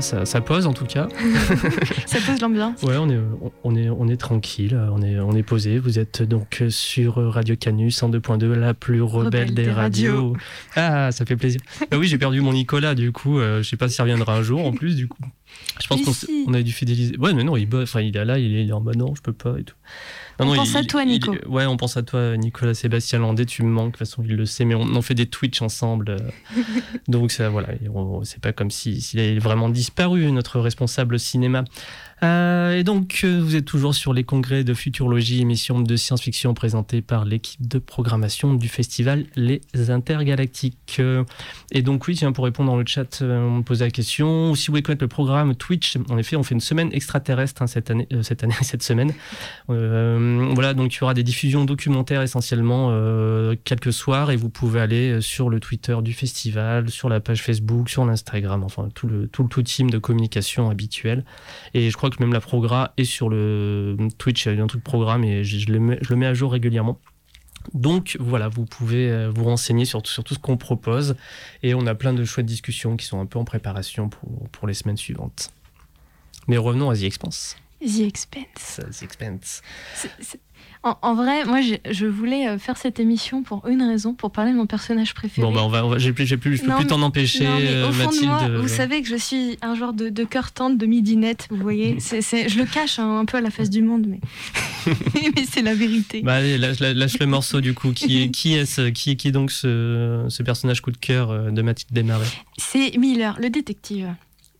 Voilà, ça, ça pose en tout cas. Ça pose l'ambiance. Ouais, on est, on est, on est tranquille, on est, on est posé. Vous êtes donc sur Radio Canus en 2.2, la plus rebelle, des, radios. Ah, ça fait plaisir. Bah oui, j'ai perdu mon Nicolas, du coup, euh, je sais pas si ça reviendra un jour en plus, du coup. Je pense qu'on on a dû fidéliser. Ouais, mais non, il bosse, enfin, il est là, il est, il est en mode non, je peux pas et tout. Non, On non, pense il- à toi, il- Nico. ouais, on pense à toi, Nicolas Sébastien Landais, tu me manques, de toute façon, il le sait, mais on, on fait des Twitch ensemble. euh, donc, ça, voilà, c'est pas comme si- s'il avait vraiment disparu, notre responsable cinéma. Euh, et donc, euh, vous êtes toujours sur les congrès de futurologie, émission de science-fiction présentée par l'équipe de programmation du festival Les Intergalactiques. Euh, et donc, oui, tiens, pour répondre dans le chat, on me posait la question. Si vous voulez connaître le programme Twitch, en effet, on fait une semaine extraterrestre hein, cette année, euh, cette année, cette semaine. Voilà, donc il y aura des diffusions documentaires essentiellement quelques soirs et vous pouvez aller sur le Twitter du festival, sur la page Facebook, sur l'Instagram, enfin tout le, tout tout team de communication habituel. Et je crois que même la progra est sur le Twitch, il y a un truc programme et je, je le, mets, je le mets à jour régulièrement. Donc voilà, vous pouvez euh, vous renseigner sur, tout- sur tout ce qu'on propose et on a plein de chouettes discussions qui sont un peu en préparation pour, pour les semaines suivantes. Mais revenons à The Expanse. The Expense. The c'est- En, en vrai, moi, je voulais euh, faire cette émission pour une raison, pour parler de mon personnage préféré. Bon, bah, on va, j'ai plus, j'ai plus, je peux Non, plus t'en empêcher, Non, mais euh, au fond Mathilde. de moi, vous savez que je suis un genre de, de cœur tendre, de midinette, vous voyez. C'est, c'est- je le cache hein, un peu à la face du monde, mais, mais c'est la vérité. Bah, allez, lâche, lâche le morceau du coup. Qui est, qui est, ce, qui, est- qui est donc ce, ce personnage coup de cœur euh, de Mathilde Desmarais? C'est Miller, le détective.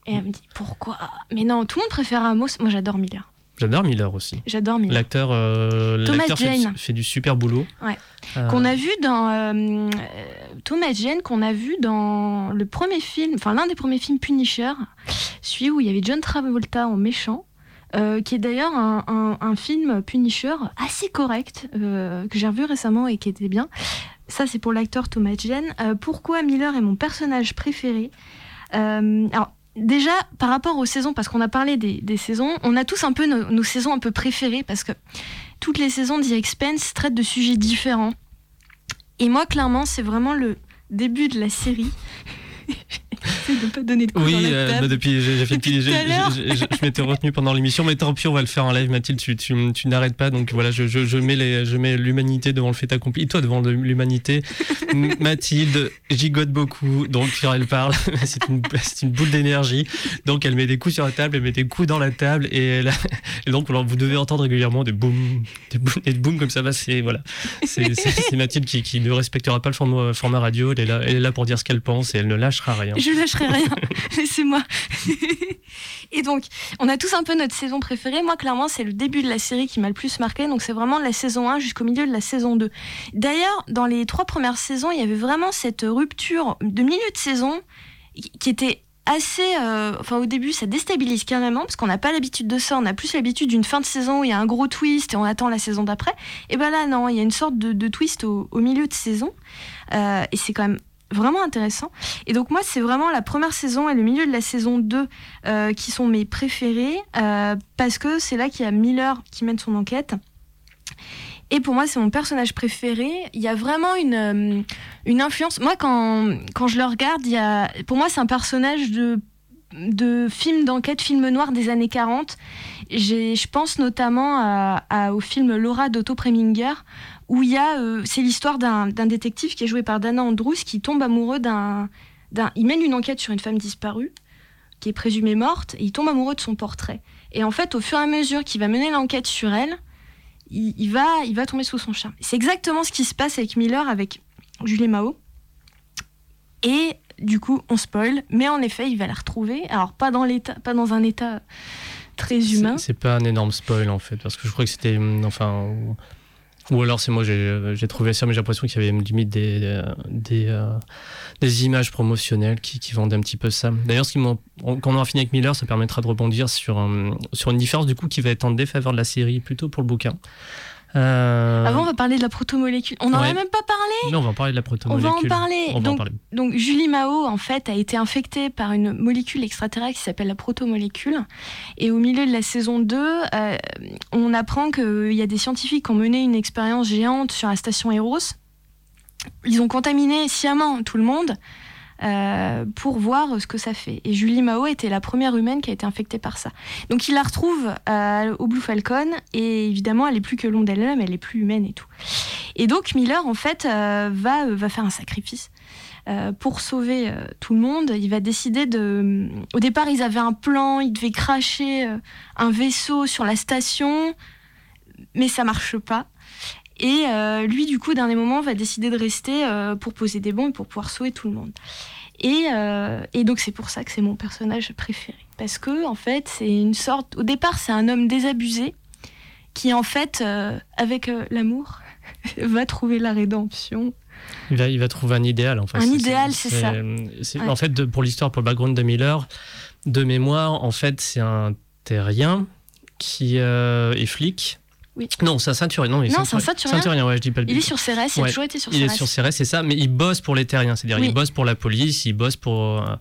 Et elle me dit pourquoi? Mais non, tout le monde préfère Amos. Moi, j'adore Miller. J'adore Miller aussi. J'adore Miller. L'acteur, euh, Thomas l'acteur fait, Jane. fait du super boulot. Ouais. Euh, Qu'on a vu dans euh, Thomas Jane, qu'on a vu dans le premier film, enfin l'un des premiers films Punisher, celui où il y avait John Travolta en méchant. qui est d'ailleurs un, un- un film Punisher assez correct, que j'ai revu récemment et qui était bien. Ça, c'est pour l'acteur Thomas Jane. Pourquoi Miller est mon personnage préféré? Alors, déjà, par rapport aux saisons, parce qu'on a parlé des, saisons, on a tous un peu nos, saisons un peu préférées, parce que toutes les saisons d'The Expense traitent de sujets différents. Et moi, clairement, c'est vraiment le début de la série. Pas donner de Oui, euh, bah, depuis, j'ai fait Depuis je m'étais retenu pendant l'émission, mais tant pis, on va le faire en live, Mathilde. Tu, tu, tu n'arrêtes pas, donc voilà, je, je, je mets les, je mets l'humanité devant le fait accompli. Toi devant l'humanité. Mathilde gigote beaucoup, donc quand elle parle, c'est une, une boule d'énergie. Donc elle met des coups sur la table, elle met des coups dans la table, et, elle- et donc vous devez entendre régulièrement des boum, des boum, et des boum comme ça. Bah, c'est voilà, c'est Mathilde qui, qui ne respectera pas le format, format radio. Elle est là, elle est là pour dire ce qu'elle pense et elle ne lâchera rien. Je lâcherai rien, laissez-moi. et donc, on a tous un peu notre saison préférée. Moi, clairement, c'est le début de la série qui m'a le plus marqué. Donc, c'est vraiment la saison 1 jusqu'au milieu de la saison 2. D'ailleurs, dans les trois premières saisons, il y avait vraiment cette rupture de milieu de saison qui était assez. euh, enfin, au début, ça déstabilise carrément parce qu'on n'a pas l'habitude de ça. On a plus l'habitude d'une fin de saison où il y a un gros twist et on attend la saison d'après. Et ben là, non, il y a une sorte de, twist au, au milieu de saison. Euh, et c'est quand même vraiment intéressant. Et donc moi, c'est vraiment la première saison et le milieu de la saison 2 euh, qui sont mes préférés, euh, parce que c'est là qu'il y a Miller qui mène son enquête. Et pour moi, c'est mon personnage préféré. Il y a vraiment une, euh, influence. Moi, quand, quand je le regarde, il y a, pour moi, c'est un personnage de, de film d'enquête, film noir des années 40. J'ai- Je pense notamment à- au film Laura d'Otto Preminger, où il y a, euh, c'est l'histoire d'un détective qui est joué par Dana Andrews qui tombe amoureux d'un, il mène une enquête sur une femme disparue qui est présumée morte et il tombe amoureux de son portrait. Et en fait, au fur et à mesure qu'il va mener l'enquête sur elle, il, il va, il va tomber sous son charme. C'est exactement ce qui se passe avec Miller, avec Julie Mao. Et du coup, on spoil, mais en effet, il va la retrouver. Alors pas dans l'état, pas dans un état très humain. C'est pas un énorme spoil en fait, parce que je crois que c'était. hum, Enfin. Ou alors c'est moi, j'ai j'ai trouvé ça, mais j'ai l'impression qu'il y avait limite des, euh, des, euh, des images promotionnelles qui, qui vendaient un petit peu ça. D'ailleurs, quand on aura fini avec Miller, ça permettra de rebondir sur, un- sur une différence du coup qui va être en défaveur de la série plutôt pour le bouquin. Euh, Avant, on va parler de la protomolécule. On n'en Ouais. a même pas parlé. non, on va en parler de la On protomolécule. va en parler. On va en Donc, parler. Donc Julie Mao, en fait, a été infectée par une molécule extraterrestre qui s'appelle la protomolécule. Et au milieu de la saison 2, euh, on apprend qu'il y a des scientifiques qui ont mené une expérience géante sur la station Eros. Ils ont contaminé sciemment tout le monde. Euh, pour voir ce que ça fait. Et Julie Mao était la première humaine qui a été infectée par ça. Donc il la retrouve euh, au Blue Falcon et évidemment elle est plus que l'onde d'elle-même, elle est plus humaine et tout. Et donc Miller en fait euh, va, va faire un sacrifice. euh, pour sauver euh, tout le monde, il va décider de. Au départ, ils avaient un plan, ils devaient cracher euh, un vaisseau sur la station, mais ça marche pas. Et euh, lui, du coup, dernier moment, va décider de rester euh, pour poser des bombes pour pouvoir sauver tout le monde. Et, euh, et donc, c'est pour ça que c'est mon personnage préféré. Parce que, en fait, c'est une sorte. Au départ, c'est un homme désabusé qui, en fait, avec l'amour, va trouver la rédemption. Il va, il va trouver un idéal, en fait. Un idéal, c'est ça. Ouais. En fait, de- pour l'histoire, pour le background de Miller, de mémoire, en fait, c'est un terrien qui est flic. Oui. Non, c'est un ceinturien. Non, il est Non, c'est un ceinturien. Ceinturien, ouais, je dis pas le Il est sur CRS, il a toujours été sur Il est sur CRS, c'est ça, mais il bosse pour les terriens, c'est-à-dire Oui. il bosse pour la police, il bosse pour euh,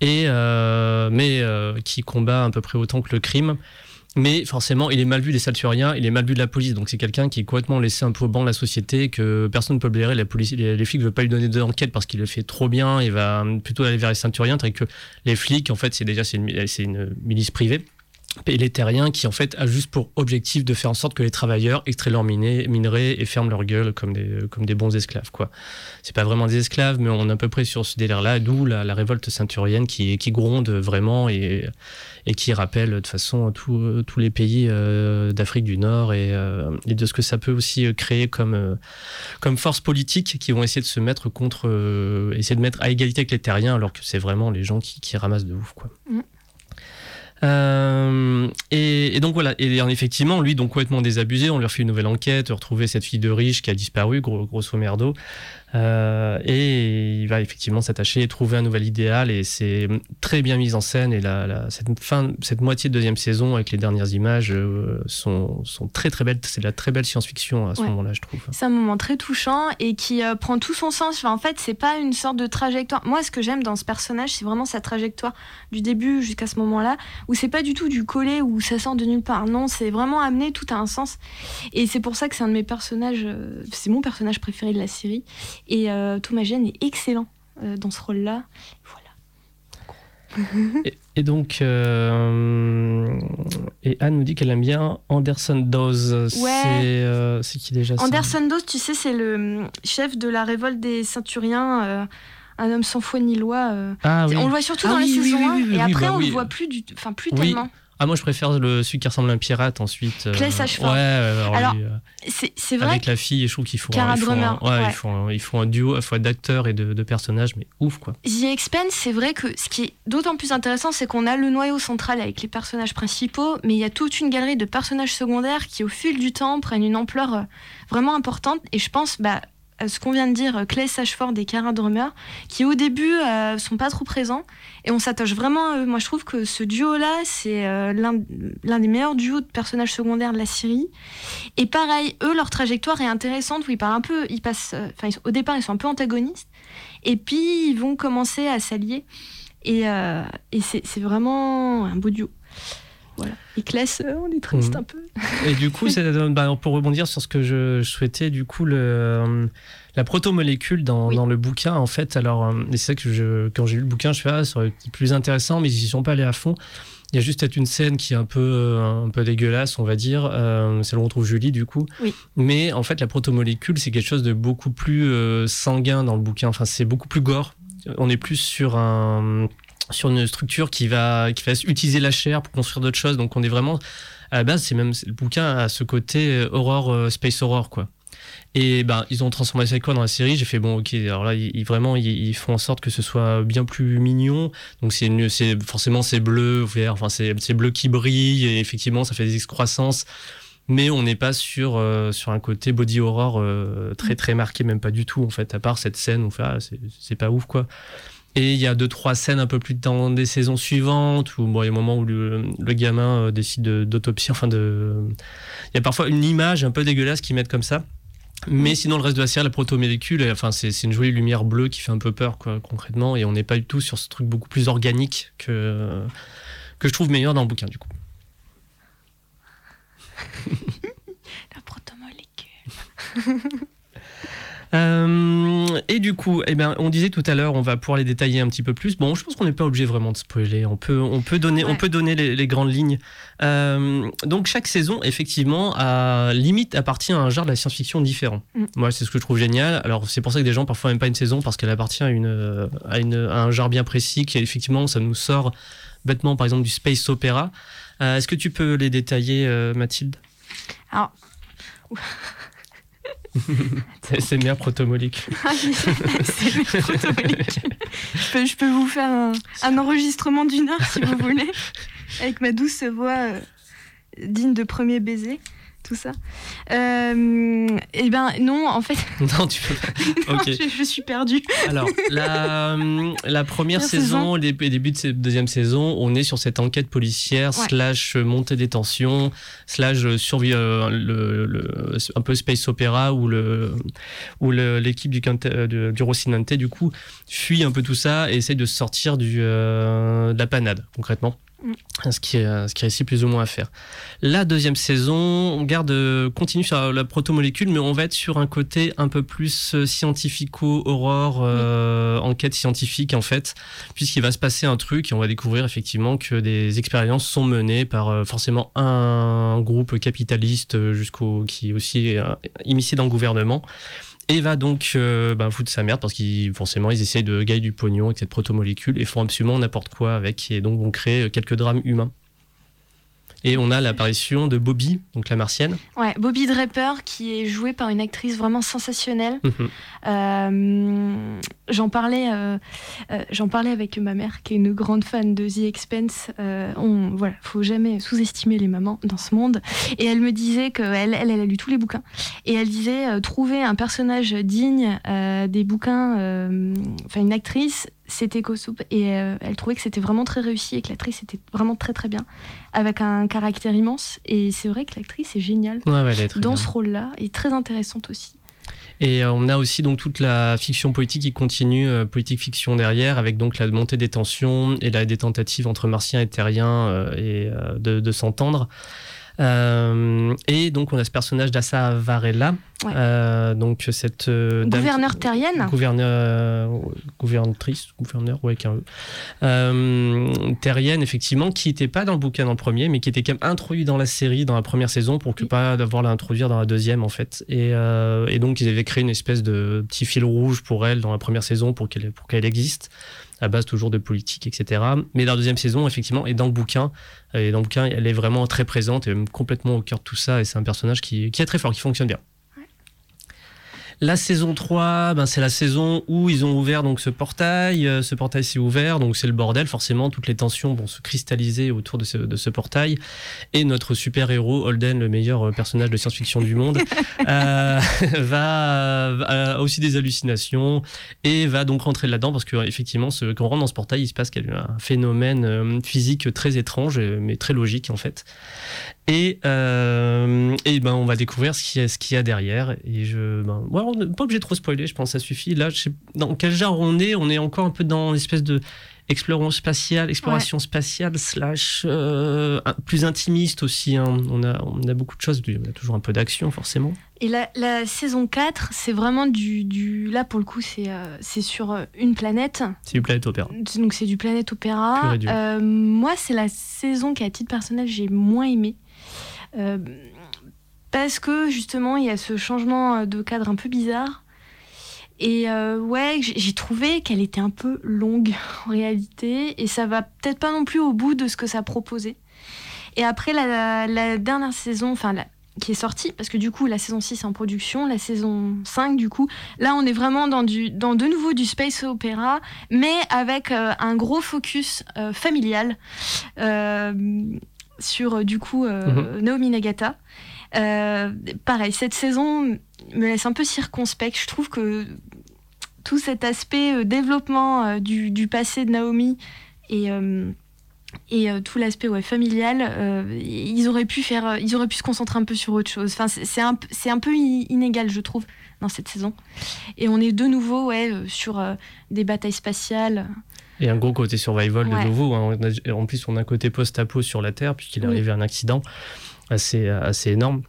et euh, mais euh, qui combat à peu près autant que le crime. Mais forcément, il est mal vu des Salturiens, il est mal vu de la police. Donc c'est quelqu'un qui est complètement laissé un peu au banc de la société, que personne ne peut blairer. La police, les, les flics ne veulent pas lui donner d'enquête parce qu'il le fait trop bien. Il va plutôt aller vers les Ceinturiens, tandis que les flics, en fait, c'est déjà c'est une, c'est une milice privée. Et les terriens qui en fait a juste pour objectif de faire en sorte que les travailleurs extraient leurs minerais, et ferment leur gueule comme des, comme des bons esclaves quoi. C'est pas vraiment des esclaves mais on est à peu près sur ce délire là d'où la, révolte ceinturienne qui, qui gronde vraiment et, et qui rappelle de toute façon tous les pays euh, d'Afrique du Nord et, euh, et de ce que ça peut aussi créer comme, euh, comme force politique qui vont essayer de se mettre contre euh, essayer de mettre à égalité avec les terriens alors que c'est vraiment les gens qui, qui ramassent de ouf quoi. Mm. Euh, et, donc voilà, et effectivement, lui, donc complètement désabusé, on lui refait une nouvelle enquête, retrouver cette fille de riche qui a disparu, gros, grosso merdo. Euh, et il va effectivement s'attacher et trouver un nouvel idéal. Et c'est très bien mis en scène. Et la, la- cette, fin, cette moitié de deuxième saison, avec les dernières images, euh, sont, sont très très belles. C'est de la très belle science-fiction à ce Ouais. moment-là, je trouve. C'est un moment très touchant et qui euh, prend tout son sens. Enfin, en fait, c'est pas une sorte de trajectoire. Moi, ce que j'aime dans ce personnage, c'est vraiment sa trajectoire du début jusqu'à ce moment-là, où c'est pas du tout du collé où ça sort de nulle part. Non, c'est vraiment amené, tout a un sens. Et c'est pour ça que c'est un de mes personnages, c'est mon personnage préféré de la série. Et euh, Thomas Jane est excellent euh, dans ce rôle-là. Voilà. Et, et donc, euh, et Anne nous dit qu'elle aime bien Anderson Dawes. C'est euh, c'est qui déjà ça Anderson Dawes, tu sais, c'est le chef de la révolte des Ceinturiens, un homme sans foi ni loi. euh. Ah oui. On le voit surtout Ah dans oui, les oui, saisons oui, 1, oui, oui, et après bah on le voit plus, du... enfin, plus tellement. Ah, moi je préfère le, celui qui ressemble à un pirate ensuite. euh, Clay Ashford. Ouais, alors, Alors, euh, C'est c'est vrai avec la fille, je trouve qu'ils font, Cara ils font, un, ouais, ouais. Ils, font, un- ils font un duo à fois d'acteurs et de, de personnages, mais ouf quoi. The Expanse, c'est vrai que ce qui est d'autant plus intéressant, c'est qu'on a le noyau central avec les personnages principaux, mais il y a toute une galerie de personnages secondaires qui, au fil du temps, prennent une ampleur euh, vraiment importante. Et je pense bah, à ce qu'on vient de dire, Clay Sashford et Cara Drummer, qui au début euh, sont pas trop présents. Et on s'attache vraiment à eux. Moi, je trouve que ce duo-là, c'est euh, l'un des meilleurs duos de personnages secondaires de la série. Et pareil, eux, leur trajectoire est intéressante, où ils un peu, ils passent, euh, enfin, au départ, ils sont un peu antagonistes. Et puis, ils vont commencer à s'allier. Et, euh, c'est vraiment un beau duo. Voilà. Et Classe, euh, on est triste Mhm. un peu. Et du coup, euh, bah, pour rebondir sur ce que je, je souhaitais, du coup, le, euh, la protomolécule dans, Oui. dans le bouquin, en fait, alors, c'est ça que je, quand j'ai lu le bouquin, je fais, ah, ça aurait été plus intéressant, mais ils y sont pas allés à fond. Il y a juste peut-être une scène qui est un peu, un peu dégueulasse, on va dire. Euh, c'est là où on trouve Julie, du coup. Oui. Mais en fait, la protomolécule, c'est quelque chose de beaucoup plus euh, sanguin dans le bouquin. Enfin, c'est beaucoup plus gore. On est plus sur un sur une structure qui va qui va utiliser la chair pour construire d'autres choses. Donc, on est vraiment à la base, c'est même le bouquin a ce côté euh, horror, euh, space horror, quoi. Et ben, ils ont transformé ça quoi dans la série? J'ai fait bon, ok. Alors là, ils, vraiment, ils, font en sorte que ce soit bien plus mignon. Donc c'est forcément c'est bleu, vert. Enfin, c'est bleu qui brille. Et effectivement, ça fait des excroissances. Mais on n'est pas sur euh, sur un côté body horror très très marqué, même pas du tout en fait. À part cette scène, on fait ah, c'est pas ouf quoi. Et il y a deux trois scènes un peu plus dans des saisons suivantes où bon, il y a un moment où le, le gamin euh, décide de- d'autopsie, enfin de. Il y a parfois une image un peu dégueulasse qu'ils mettent comme ça. Mais sinon, le reste de la série, la protomolécule, enfin, c'est c'est une jolie lumière bleue qui fait un peu peur, quoi, concrètement. Et on n'est pas du tout sur ce truc beaucoup plus organique que, que je trouve meilleur dans le bouquin, du coup. La protomolécule. Euh, et du coup, eh ben, on disait tout à l'heure, on va pouvoir les détailler un petit peu plus. Bon, je pense qu'on n'est pas obligé vraiment de spoiler. On peut, on peut donner, on peut donner les, les grandes lignes. Euh, donc chaque saison, effectivement, a, limite appartient à un genre de la science-fiction différent. Mm. Moi, c'est ce que je trouve génial. Alors c'est pour ça que des gens parfois n'aiment pas une saison parce qu'elle appartient à, une, à, une, à un genre bien précis qui effectivement, ça nous sort bêtement, par exemple, du space opéra. Euh, Est-ce que tu peux les détailler, euh, Mathilde? Alors- C'est bien protomolécule. Ah, je peux vous faire un, un enregistrement d'une heure si vous voulez, avec ma douce voix euh, digne de premier baiser, tout ça. Euh, eh ben non, en fait, non, tu peux pas. Ok. je, je suis perdue. Alors, la, euh, la première saison, les débuts de cette deuxième saison, on est sur cette enquête policière, Ouais. slash montée des tensions, slash survie, euh, le, le- un peu space opéra, où le- où le- l'équipe du, euh, du, du Rocinante, du coup, fuit un peu tout ça et essaie de sortir du, euh, de la panade, concrètement. Mm. Ce qui, est, ce qui réussit plus ou moins à faire. La deuxième saison, on garde, euh, continue sur la protomolécule, mais on va être sur un côté un peu plus euh, scientifico-aurore, euh, enquête scientifique en fait, puisqu'il va se passer un truc et on va découvrir effectivement que des expériences sont menées par euh, forcément un groupe capitaliste euh, jusqu'au qui est aussi euh, immiscé dans le gouvernement. Et va donc euh, ben, foutre sa merde parce qu'ils forcément ils essayent de gagner du pognon avec cette protomolécule et font absolument n'importe quoi avec et donc vont créer quelques drames humains. Et on a l'apparition de Bobby, donc la martienne. Ouais, Bobby Draper, qui est jouée par une actrice vraiment sensationnelle. Mhm. Euh, j'en parlais, euh, euh, j'en parlais avec ma mère, qui est une grande fan de The Expense. On, voilà, faut jamais sous-estimer les mamans dans ce monde. Et elle me disait qu'elle, elle, elle a lu tous les bouquins. Et elle disait trouver un personnage digne des bouquins, enfin une actrice, c'était Kosoup. Et euh, elle trouvait que c'était vraiment très réussi et que l'actrice était vraiment très très bien, avec un caractère immense. Et c'est vrai que l'actrice est géniale Ouais, ouais, elle est très dans bien. ce rôle-là et très intéressante aussi. Et euh, on a aussi donc toute la fiction politique qui continue, euh, politique fiction derrière, avec donc la montée des tensions et la, des tentatives entre martiens et terriens euh, et euh, de, de s'entendre. Euh, et donc on a ce personnage d'Assa Varela, Ouais. euh, donc cette euh, Gouverneur terrienne gouverneur, gouvernetrice, gouverneur, ouais, avec un E. Euh, terrienne, effectivement, qui n'était pas dans le bouquin dans le premier, mais qui était quand même introduit dans la série dans la première saison pour que Oui. pas d'avoir l'introduire dans la deuxième, en fait. Et, et donc, ils avaient créé une espèce de petit fil rouge pour elle dans la première saison pour qu'elle pour qu'elle existe à base toujours de politique, etc. Mais dans la deuxième saison, effectivement, et dans le bouquin, et dans le bouquin, elle est vraiment très présente et complètement au cœur de tout ça. Et c'est un personnage qui est très fort, qui fonctionne bien. La saison 3, ben, c'est la saison où ils ont ouvert donc ce portail. Euh, ce portail s'est ouvert, donc c'est le bordel. Forcément, toutes les tensions vont se cristalliser autour de ce, de ce portail. Et notre super-héros, Holden, le meilleur euh, personnage de science-fiction du monde, euh, va, a aussi des hallucinations et va donc rentrer là-dedans parce que effectivement, ce, quand on rentre dans ce portail, il se passe qu'il y a un phénomène euh, physique très étrange, euh, mais très logique en fait. Et, euh, et ben, on va découvrir ce qu'il y a, ce qu'il y a derrière. Et je, ben, ouais, on n'est pas obligé de trop spoiler, je pense que ça suffit. Là, je sais dans quel genre on est. On est encore un peu dans l'espèce de exploration spatiale, exploration spatiale slash euh, plus intimiste aussi. hein. On, a, on a beaucoup de choses. Il y a toujours un peu d'action, forcément. Et la, la saison 4, c'est vraiment du, du... Là, pour le coup, c'est euh, c'est sur une planète. C'est du Planète Opéra. Donc, c'est du Planète Opéra. Euh, moi, c'est la saison qui, à titre personnel, j'ai moins aimé. Euh, parce que, justement, il y a ce changement de cadre un peu bizarre. Et euh, ouais, j'ai trouvé qu'elle était un peu longue en réalité. Et ça va peut-être pas non plus au bout de ce que ça proposait. Et après, la, dernière saison, enfin, qui est sortie, parce que du coup, la saison 6 est en production, la saison 5, du coup, là, on est vraiment dans, de nouveau du space opéra, mais avec euh, un gros focus euh, familial euh, sur, euh, du coup, euh, Naomi Nagata. Euh, pareil, cette saison me laisse un peu circonspect. Je trouve que tout cet aspect euh, développement du, du passé de Naomi et et tout l'aspect ouais, familial, ils auraient pu faire, ils auraient pu se concentrer un peu sur autre chose. Enfin, c'est un, un peu inégal, je trouve, dans cette saison. Et on est de nouveau ouais, sur des batailles spatiales. Et un gros côté survival Ouais. de nouveau. hein. En plus, on a un côté post-apo sur la Terre, puisqu'il est Oui. arrivé un accident assez, assez énorme.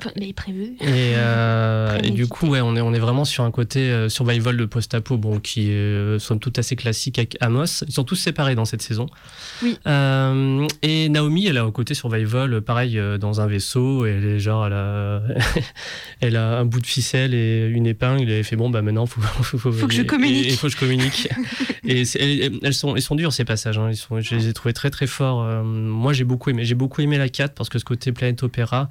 Pré- mais prévu. Et, euh, et du coup, ouais, on est, on est vraiment sur un côté euh, survival de post-apo, bon, qui euh, somme toute assez classique avec Amos. Ils sont tous séparés dans cette saison. Oui. Euh, et Naomi, elle a un côté survival, euh, pareil, dans un vaisseau. Et elle est genre, elle a, elle a un bout de ficelle et une épingle. Et elle fait bon, bah maintenant, faut, faut, faut, Faut que je communique. Il faut que je communique. et c'est- elles, elles sont, ils sont durs ces passages. hein. Ils sont, je les ai trouvés très très forts. Moi, j'ai beaucoup aimé. J'ai beaucoup aimé la 4 parce que ce côté planète opéra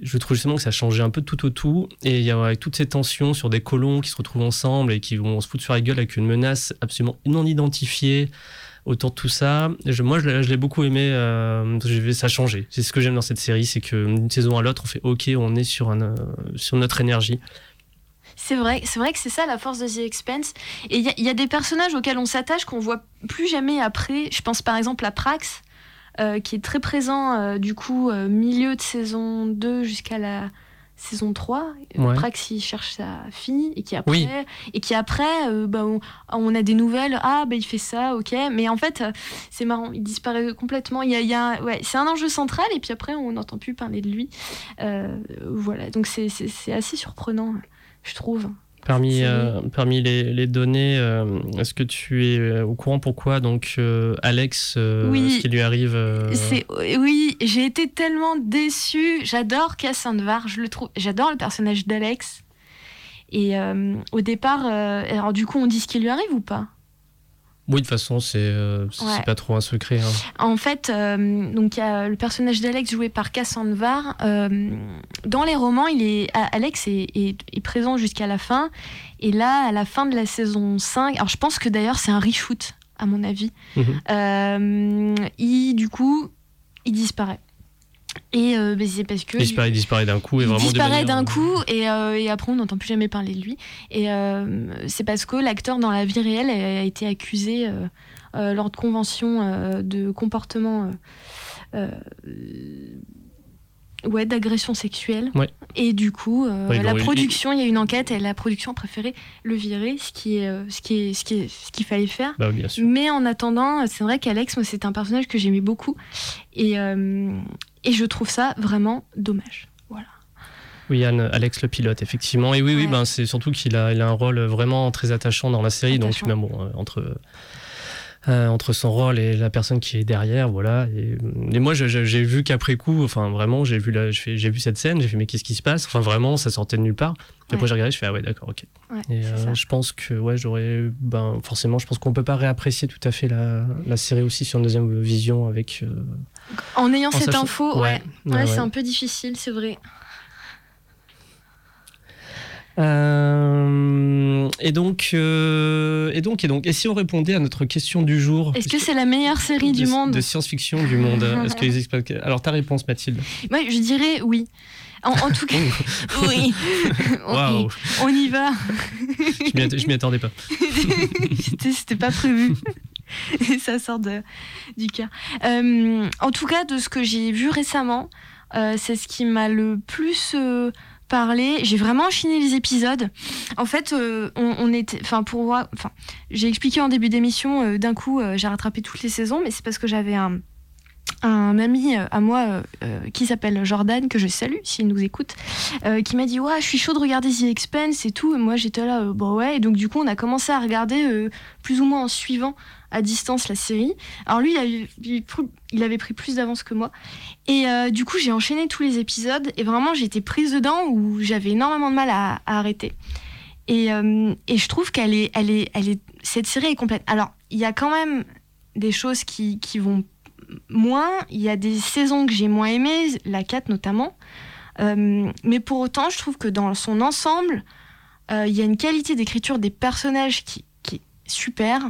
je trouve justement que ça changeait un peu tout au tout. Et il y a avec toutes ces tensions sur des colons qui se retrouvent ensemble et qui vont se foutre sur la gueule avec une menace absolument non identifiée autour de tout ça. Moi, je, l'ai- beaucoup aimé. euh, que ça changer. C'est ce que j'aime dans cette série, c'est qu'une saison à l'autre, on fait OK, on est sur, euh, notre énergie. C'est vrai, c'est vrai que c'est ça la force de The Expanse. Et il y, a- y a des personnages auxquels on s'attache qu'on voit plus jamais après. Je pense par exemple à Prax, euh, qui est très présent euh, du coup euh, milieu de saison 2 jusqu'à la saison 3. Euh, Ouais. Prax il cherche sa fille et qui après, Oui. et qui après bah, on, on a des nouvelles. Ah bah il fait ça, ok. Mais en fait c'est marrant, il disparaît complètement. Il y a, il y a- ouais, c'est un enjeu central et puis après on n'entend plus parler de lui. Voilà, donc c'est assez surprenant, je trouve. Parmi, euh, parmi les, les données, euh, est-ce que tu es euh, au courant pourquoi donc euh, Alex, Oui. ce qui lui arrive oui, j'ai été tellement déçue. J'adore Cassandvar, je le trouve. J'adore le personnage d'Alex. Et au départ, alors du coup, on dit ce qui lui arrive ou pas? Oui, de toute façon, c'est euh, Ouais. pas trop un secret. hein. En fait, euh, donc il y a le personnage d'Alex joué par Cassandvar. euh, dans les romans, il est Alex est, est- est présent jusqu'à la fin. Et là, à la fin de la saison 5, alors je pense que d'ailleurs c'est un reshoot à mon avis. Mhm. euh, il du coup, il disparaît. Et euh, ben, c'est parce que Il disparaît, disparaît d'un coup et il vraiment disparaît d'un coup et, euh, et après on n'entend plus jamais parler de lui. Et euh, c'est parce que l'acteur dans la vie réelle a, été accusé euh, lors de conventions de comportement ouais, d'agression sexuelle. Ouais. Et du coup, euh, Ouais, la production, il y a une enquête et la production a préféré le virer, ce qui est, euh, ce qui est, ce qui est, ce qu'il fallait faire. Bah, bien sûr. Mais en attendant, c'est vrai qu'Alex, moi, c'est un personnage que j'aimais beaucoup. Et, euh, et je trouve ça vraiment dommage. Voilà. Oui, Yann, Alex le pilote, effectivement. Et oui, oui, ben, c'est surtout qu'il a, il a un rôle vraiment très attachant dans la série. Attachant. Donc, bon, entre, euh, entre son rôle et la personne qui est derrière, voilà. Et, et moi, j'ai vu qu'après coup, enfin, vraiment, j'ai vu, j'ai vu cette scène, j'ai fait, mais qu'est-ce qui se passe? Enfin, vraiment, ça sortait de nulle part. Et après, Ouais. j'ai regardé, je fais, ah ouais, d'accord, ok. Ouais, Et euh, je pense que, ouais, j'aurais, ben, forcément, je pense qu'on peut pas réapprécier tout à fait la, la série aussi sur une deuxième vision avec. euh, En ayant en cette info, ouais, c'est un peu difficile, c'est vrai. Euh, et donc, euh, et donc, et donc, et si on répondait à notre question du jour Est-ce que c'est la meilleure série de, du monde de science-fiction du monde? Est-ce que les experts- Alors ta réponse, Mathilde Moi, je dirais oui. En, en tout cas, oui. Waouh, On y va. je m'y attendais pas. C'était pas prévu. Et ça sort de, du cœur. Euh, en tout cas, de ce que j'ai vu récemment, c'est ce qui m'a le plus J'ai vraiment enchaîné les épisodes. En fait, euh, on, était, enfin pour moi, j'ai expliqué en début d'émission. euh, D'un coup, euh, j'ai rattrapé toutes les saisons, mais c'est parce que j'avais un un ami euh, à moi euh, euh, qui s'appelle Jordan, que je salue s'il nous écoute, qui m'a dit Ouais, je suis chaud de regarder The Expense et tout. Et moi j'étais là, euh, bon ouais. Et donc du coup, on a commencé à regarder plus ou moins en suivant à distance la série. Alors lui, il, avait pris plus d'avance que moi. Et du coup, j'ai enchaîné tous les épisodes et vraiment j'étais prise dedans où j'avais énormément de mal à, arrêter. Et, je trouve qu'elle est, cette série est complète. Alors, il y a quand même des choses qui vont moins. Il y a des saisons que j'ai moins aimées, la 4 notamment. Euh, mais pour autant, je trouve que dans son ensemble, euh, il y a une qualité d'écriture des personnages qui, qui est super.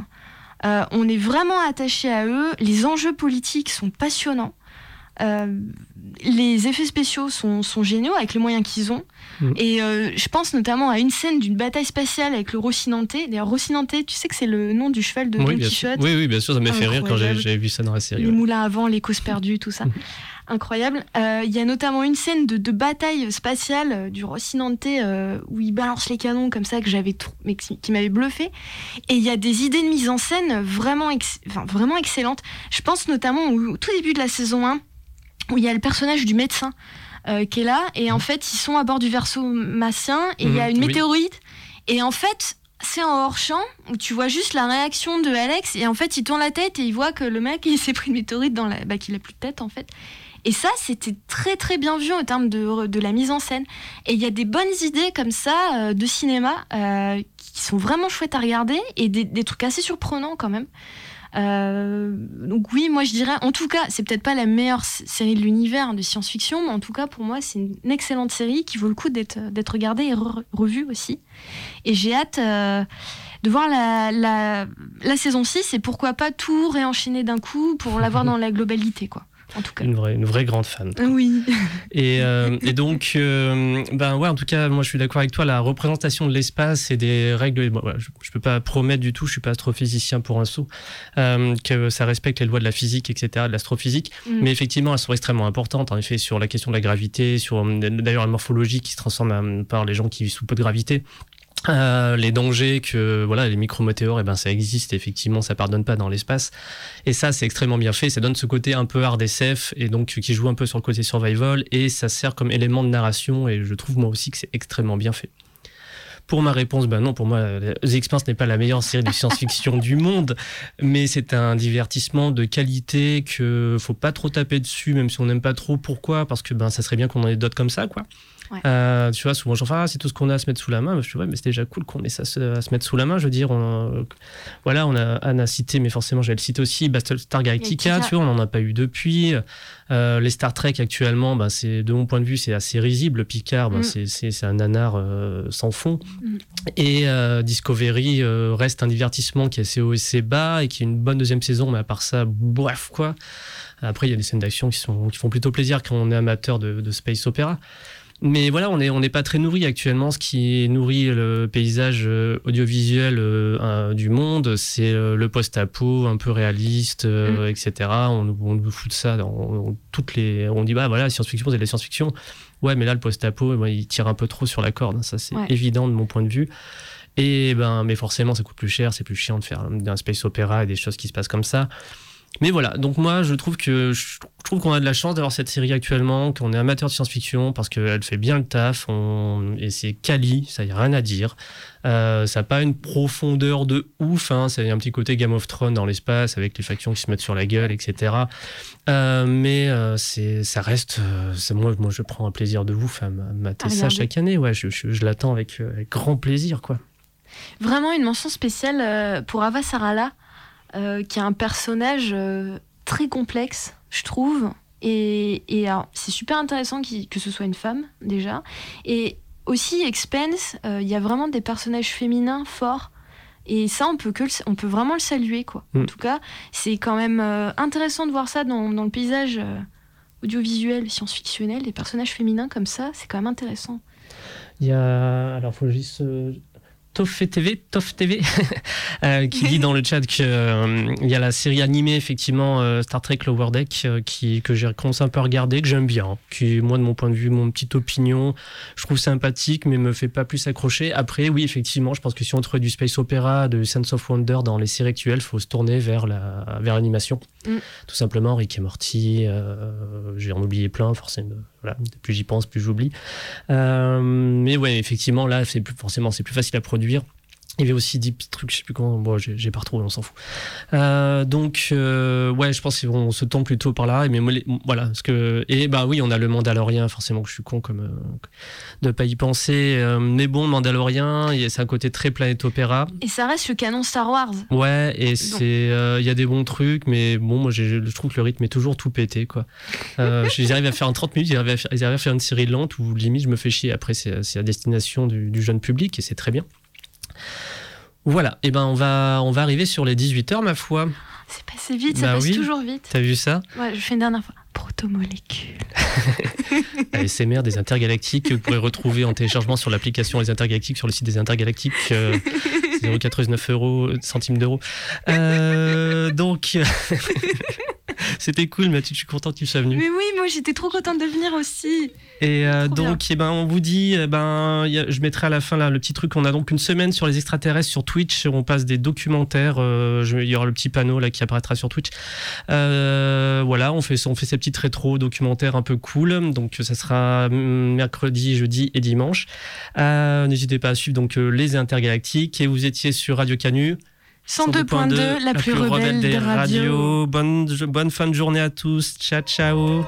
Euh, on est vraiment attaché à eux. Les enjeux politiques sont passionnants. Les effets spéciaux sont, sont géniaux avec les moyens qu'ils ont. Mhm. Et euh, je pense notamment à une scène d'une bataille spatiale avec le Rocinante. D'ailleurs, Rocinante, tu sais que c'est le nom du cheval de oui, Don. Quichotte? Oui, oui, bien sûr, ça m'a fait rire quand j'ai vu ça dans la série. les ouais. moulins à vent, les causes perdues, tout ça. Incroyable. Euh, Il y a notamment une scène de, de bataille spatiale euh, du Rocinante euh, où il balance les canons comme ça que j'avais mais qui, qui m'avait bluffé. Et il y a des idées de mise en scène vraiment, ex- enfin, vraiment excellentes. Je pense notamment au, au tout début de la saison 1 où il y a le personnage du médecin. euh, qui est là. Et en fait, ils sont à bord du verso massien et il y a Mhm, une oui. météorite. Et en fait, c'est en hors-champ où tu vois juste la réaction de Alex. Et en fait, il tourne la tête et il voit que le mec, il s'est pris une météorite dans la. Bah, qu'il a plus de tête, en fait. Et ça, c'était très très bien vu en termes de, de la mise en scène. Et il y a des bonnes idées comme ça euh, de cinéma euh, qui sont vraiment chouettes à regarder et des, des trucs assez surprenants quand même. Euh, donc oui, moi je dirais, en tout cas, c'est peut-être pas la meilleure série de l'univers de science-fiction, mais en tout cas pour moi c'est une excellente série qui vaut le coup d'être d'être regardée et re- revue aussi. Et j'ai hâte euh, de voir la, la, la saison 6 et pourquoi pas tout réenchaîner d'un coup pour l'avoir dans la globalité quoi. En tout cas. Une vraie, une vraie grande fan. Oui. Et, euh, et donc, euh, ben ouais, en tout cas, moi je suis d'accord avec toi, la représentation de l'espace et des règles, bon, voilà, je, je peux pas promettre du tout, je suis pas astrophysicien pour un saut, euh, que ça respecte les lois de la physique, etc., de l'astrophysique. Mm. Mais effectivement, elles sont extrêmement importantes, en effet, sur la question de la gravité, sur d'ailleurs la morphologie qui se transforme par les gens qui vivent sous peu de gravité. Euh, les dangers que voilà les micrométéores et ben ça existe effectivement ça pardonne pas dans l'espace et ça c'est extrêmement bien fait ça donne ce côté un peu hard SF et donc qui joue un peu sur le côté survival et ça sert comme élément de narration et je trouve moi aussi que c'est extrêmement bien fait pour ma réponse, ben non, pour moi, The Expanse n'est pas la meilleure série de science-fiction du monde, mais c'est un divertissement de qualité que faut pas trop taper dessus, même si on n'aime pas trop. Pourquoi? Parce que ben ça serait bien qu'on en ait d'autres comme ça, quoi. Ouais. Euh, tu vois, souvent j'en fais, ah, c'est tout ce qu'on a à se mettre sous la main. Je suis, ouais, mais c'est déjà cool qu'on ait ça à se mettre sous la main. Je veux dire, on, voilà, on a Anne a cité, mais forcément, j'allais le citer aussi, Battlestar Galactica, tu vois, on n'en a pas eu depuis. Euh, les Star Trek actuellement, ben, c'est, de mon point de vue, c'est assez risible. Picard, ben, Mm. c'est, un nanar euh, sans fond. Mm. Et Discovery reste un divertissement qui est assez haut et assez bas et qui est une bonne deuxième saison, mais à part ça, bref, quoi. Après, il y a des scènes d'action qui, sont, qui font plutôt plaisir quand on est amateur de, de space opéra. Mais voilà, on n'est on pas très nourri actuellement. Ce qui nourrit le paysage euh, audiovisuel euh, du monde, c'est euh, le post-apo un peu réaliste, euh, etc. On, nous- on nous fout de ça dans dans toutes les. On dit bah voilà, science-fiction, c'est de la science-fiction. Ouais, mais là le post-apo, il tire un peu trop sur la corde. Ça, c'est Ouais. évident de mon point de vue. Et ben, mais forcément, ça coûte plus cher, c'est plus chiant de faire un space opéra et des choses qui se passent comme ça. Mais voilà, donc moi je trouve que je trouve qu'on a de la chance d'avoir cette série actuellement, qu'on est amateur de science-fiction parce qu'elle fait bien le taf, on... et c'est quali, ça y a rien à dire. Euh, ça n'a pas une profondeur de ouf, hein, a un petit côté Game of Thrones dans l'espace avec les factions qui se mettent sur la gueule, etc. Euh, mais euh, c'est, ça reste, c'est- moi, moi je prends un plaisir de ouf à ma- mater À ça chaque année, ouais, je, je- je l'attends avec, avec grand plaisir quoi. Vraiment une mention spéciale pour Ava Sarala, euh, qui est un personnage euh, très complexe, je trouve. Et, et c'est super intéressant que ce soit une femme, déjà. Et aussi, Expense, euh, il y a vraiment des personnages féminins forts. Et ça, on peut, que le- on peut vraiment le saluer, quoi. En Mm. tout cas, c'est quand même intéressant de voir ça dans, dans le paysage audiovisuel, science-fictionnel. Des personnages féminins comme ça, c'est quand même intéressant. Il y a. Alors, faut juste. Euh, Toff TV, TV, euh, qui dit dans le chat qu'il y a la série animée, effectivement, euh, Star Trek Lower Deck, euh, que j'ai commencé un peu à regarder, que j'aime bien, qui, moi, de mon point de vue, mon petite opinion, je trouve sympathique, mais me fait pas plus accrocher. Après, oui, effectivement, je pense que si on trouve du space opéra, de Sense of Wonder dans les séries actuelles, faut se tourner vers l'animation. Mm. Tout simplement, Rick et Morty, euh, j'ai en oublié plein, forcément. Voilà, plus j'y pense, plus j'oublie. Euh, mais ouais, effectivement, là, c'est plus forcément, c'est plus facile à produire. Il y avait aussi des petits trucs, je sais plus comment, bon, j'ai pas retrouvé, on s'en fout. Euh, donc, euh, ouais, je pense qu'on se tombe plutôt par là. Mais voilà, parce que et bah oui, on a le Mandalorien, forcément que je suis con comme euh, de pas y penser. euh, mais bon, Mandalorien, c'est un côté très planète opéra. Et ça reste le canon Star Wars. Ouais, et c'est, euh, il y a des bons trucs, mais bon, moi, je trouve que le rythme est toujours tout pété, quoi. Euh, ils arrivent à faire en 30 minutes, ils arrivent à faire, ils arrivent à faire une série lente où limite je me fais chier. Après, c'est c'est à destination du, du jeune public et c'est très bien. Voilà, et ben on va, on va arriver sur les 18h, ma foi. C'est passé vite, ça Bah passe oui. toujours vite. T'as vu ça? Ouais, je fais une dernière fois. Protomolécules. ASMR des intergalactiques que vous pourrez retrouver en téléchargement sur l'application Les Intergalactiques sur le site des Intergalactiques. Euh, 0,89 euros, centimes d'euros. Euh, donc, C'était cool, Mathilde, je suis content que tu sois venu. Mais oui, moi j'étais trop contente de venir aussi. Et euh, donc, eh ben, on vous dit, eh ben, y a- je mettrai à la fin là, le petit truc. On a donc une semaine sur les extraterrestres sur Twitch. On passe des documentaires. euh, Il y aura le petit panneau là qui apparaîtra sur Twitch. Euh, voilà, on fait, on fait ces petites rétro documentaires un peu cool. Donc, ça sera mm, mercredi, jeudi et dimanche. N'hésitez pas à suivre donc les intergalactiques. Et vous étiez sur Radio Canu. 102.2, la, plus rebelle des radios. Bonne, bonne fin de journée à tous. Ciao, ciao.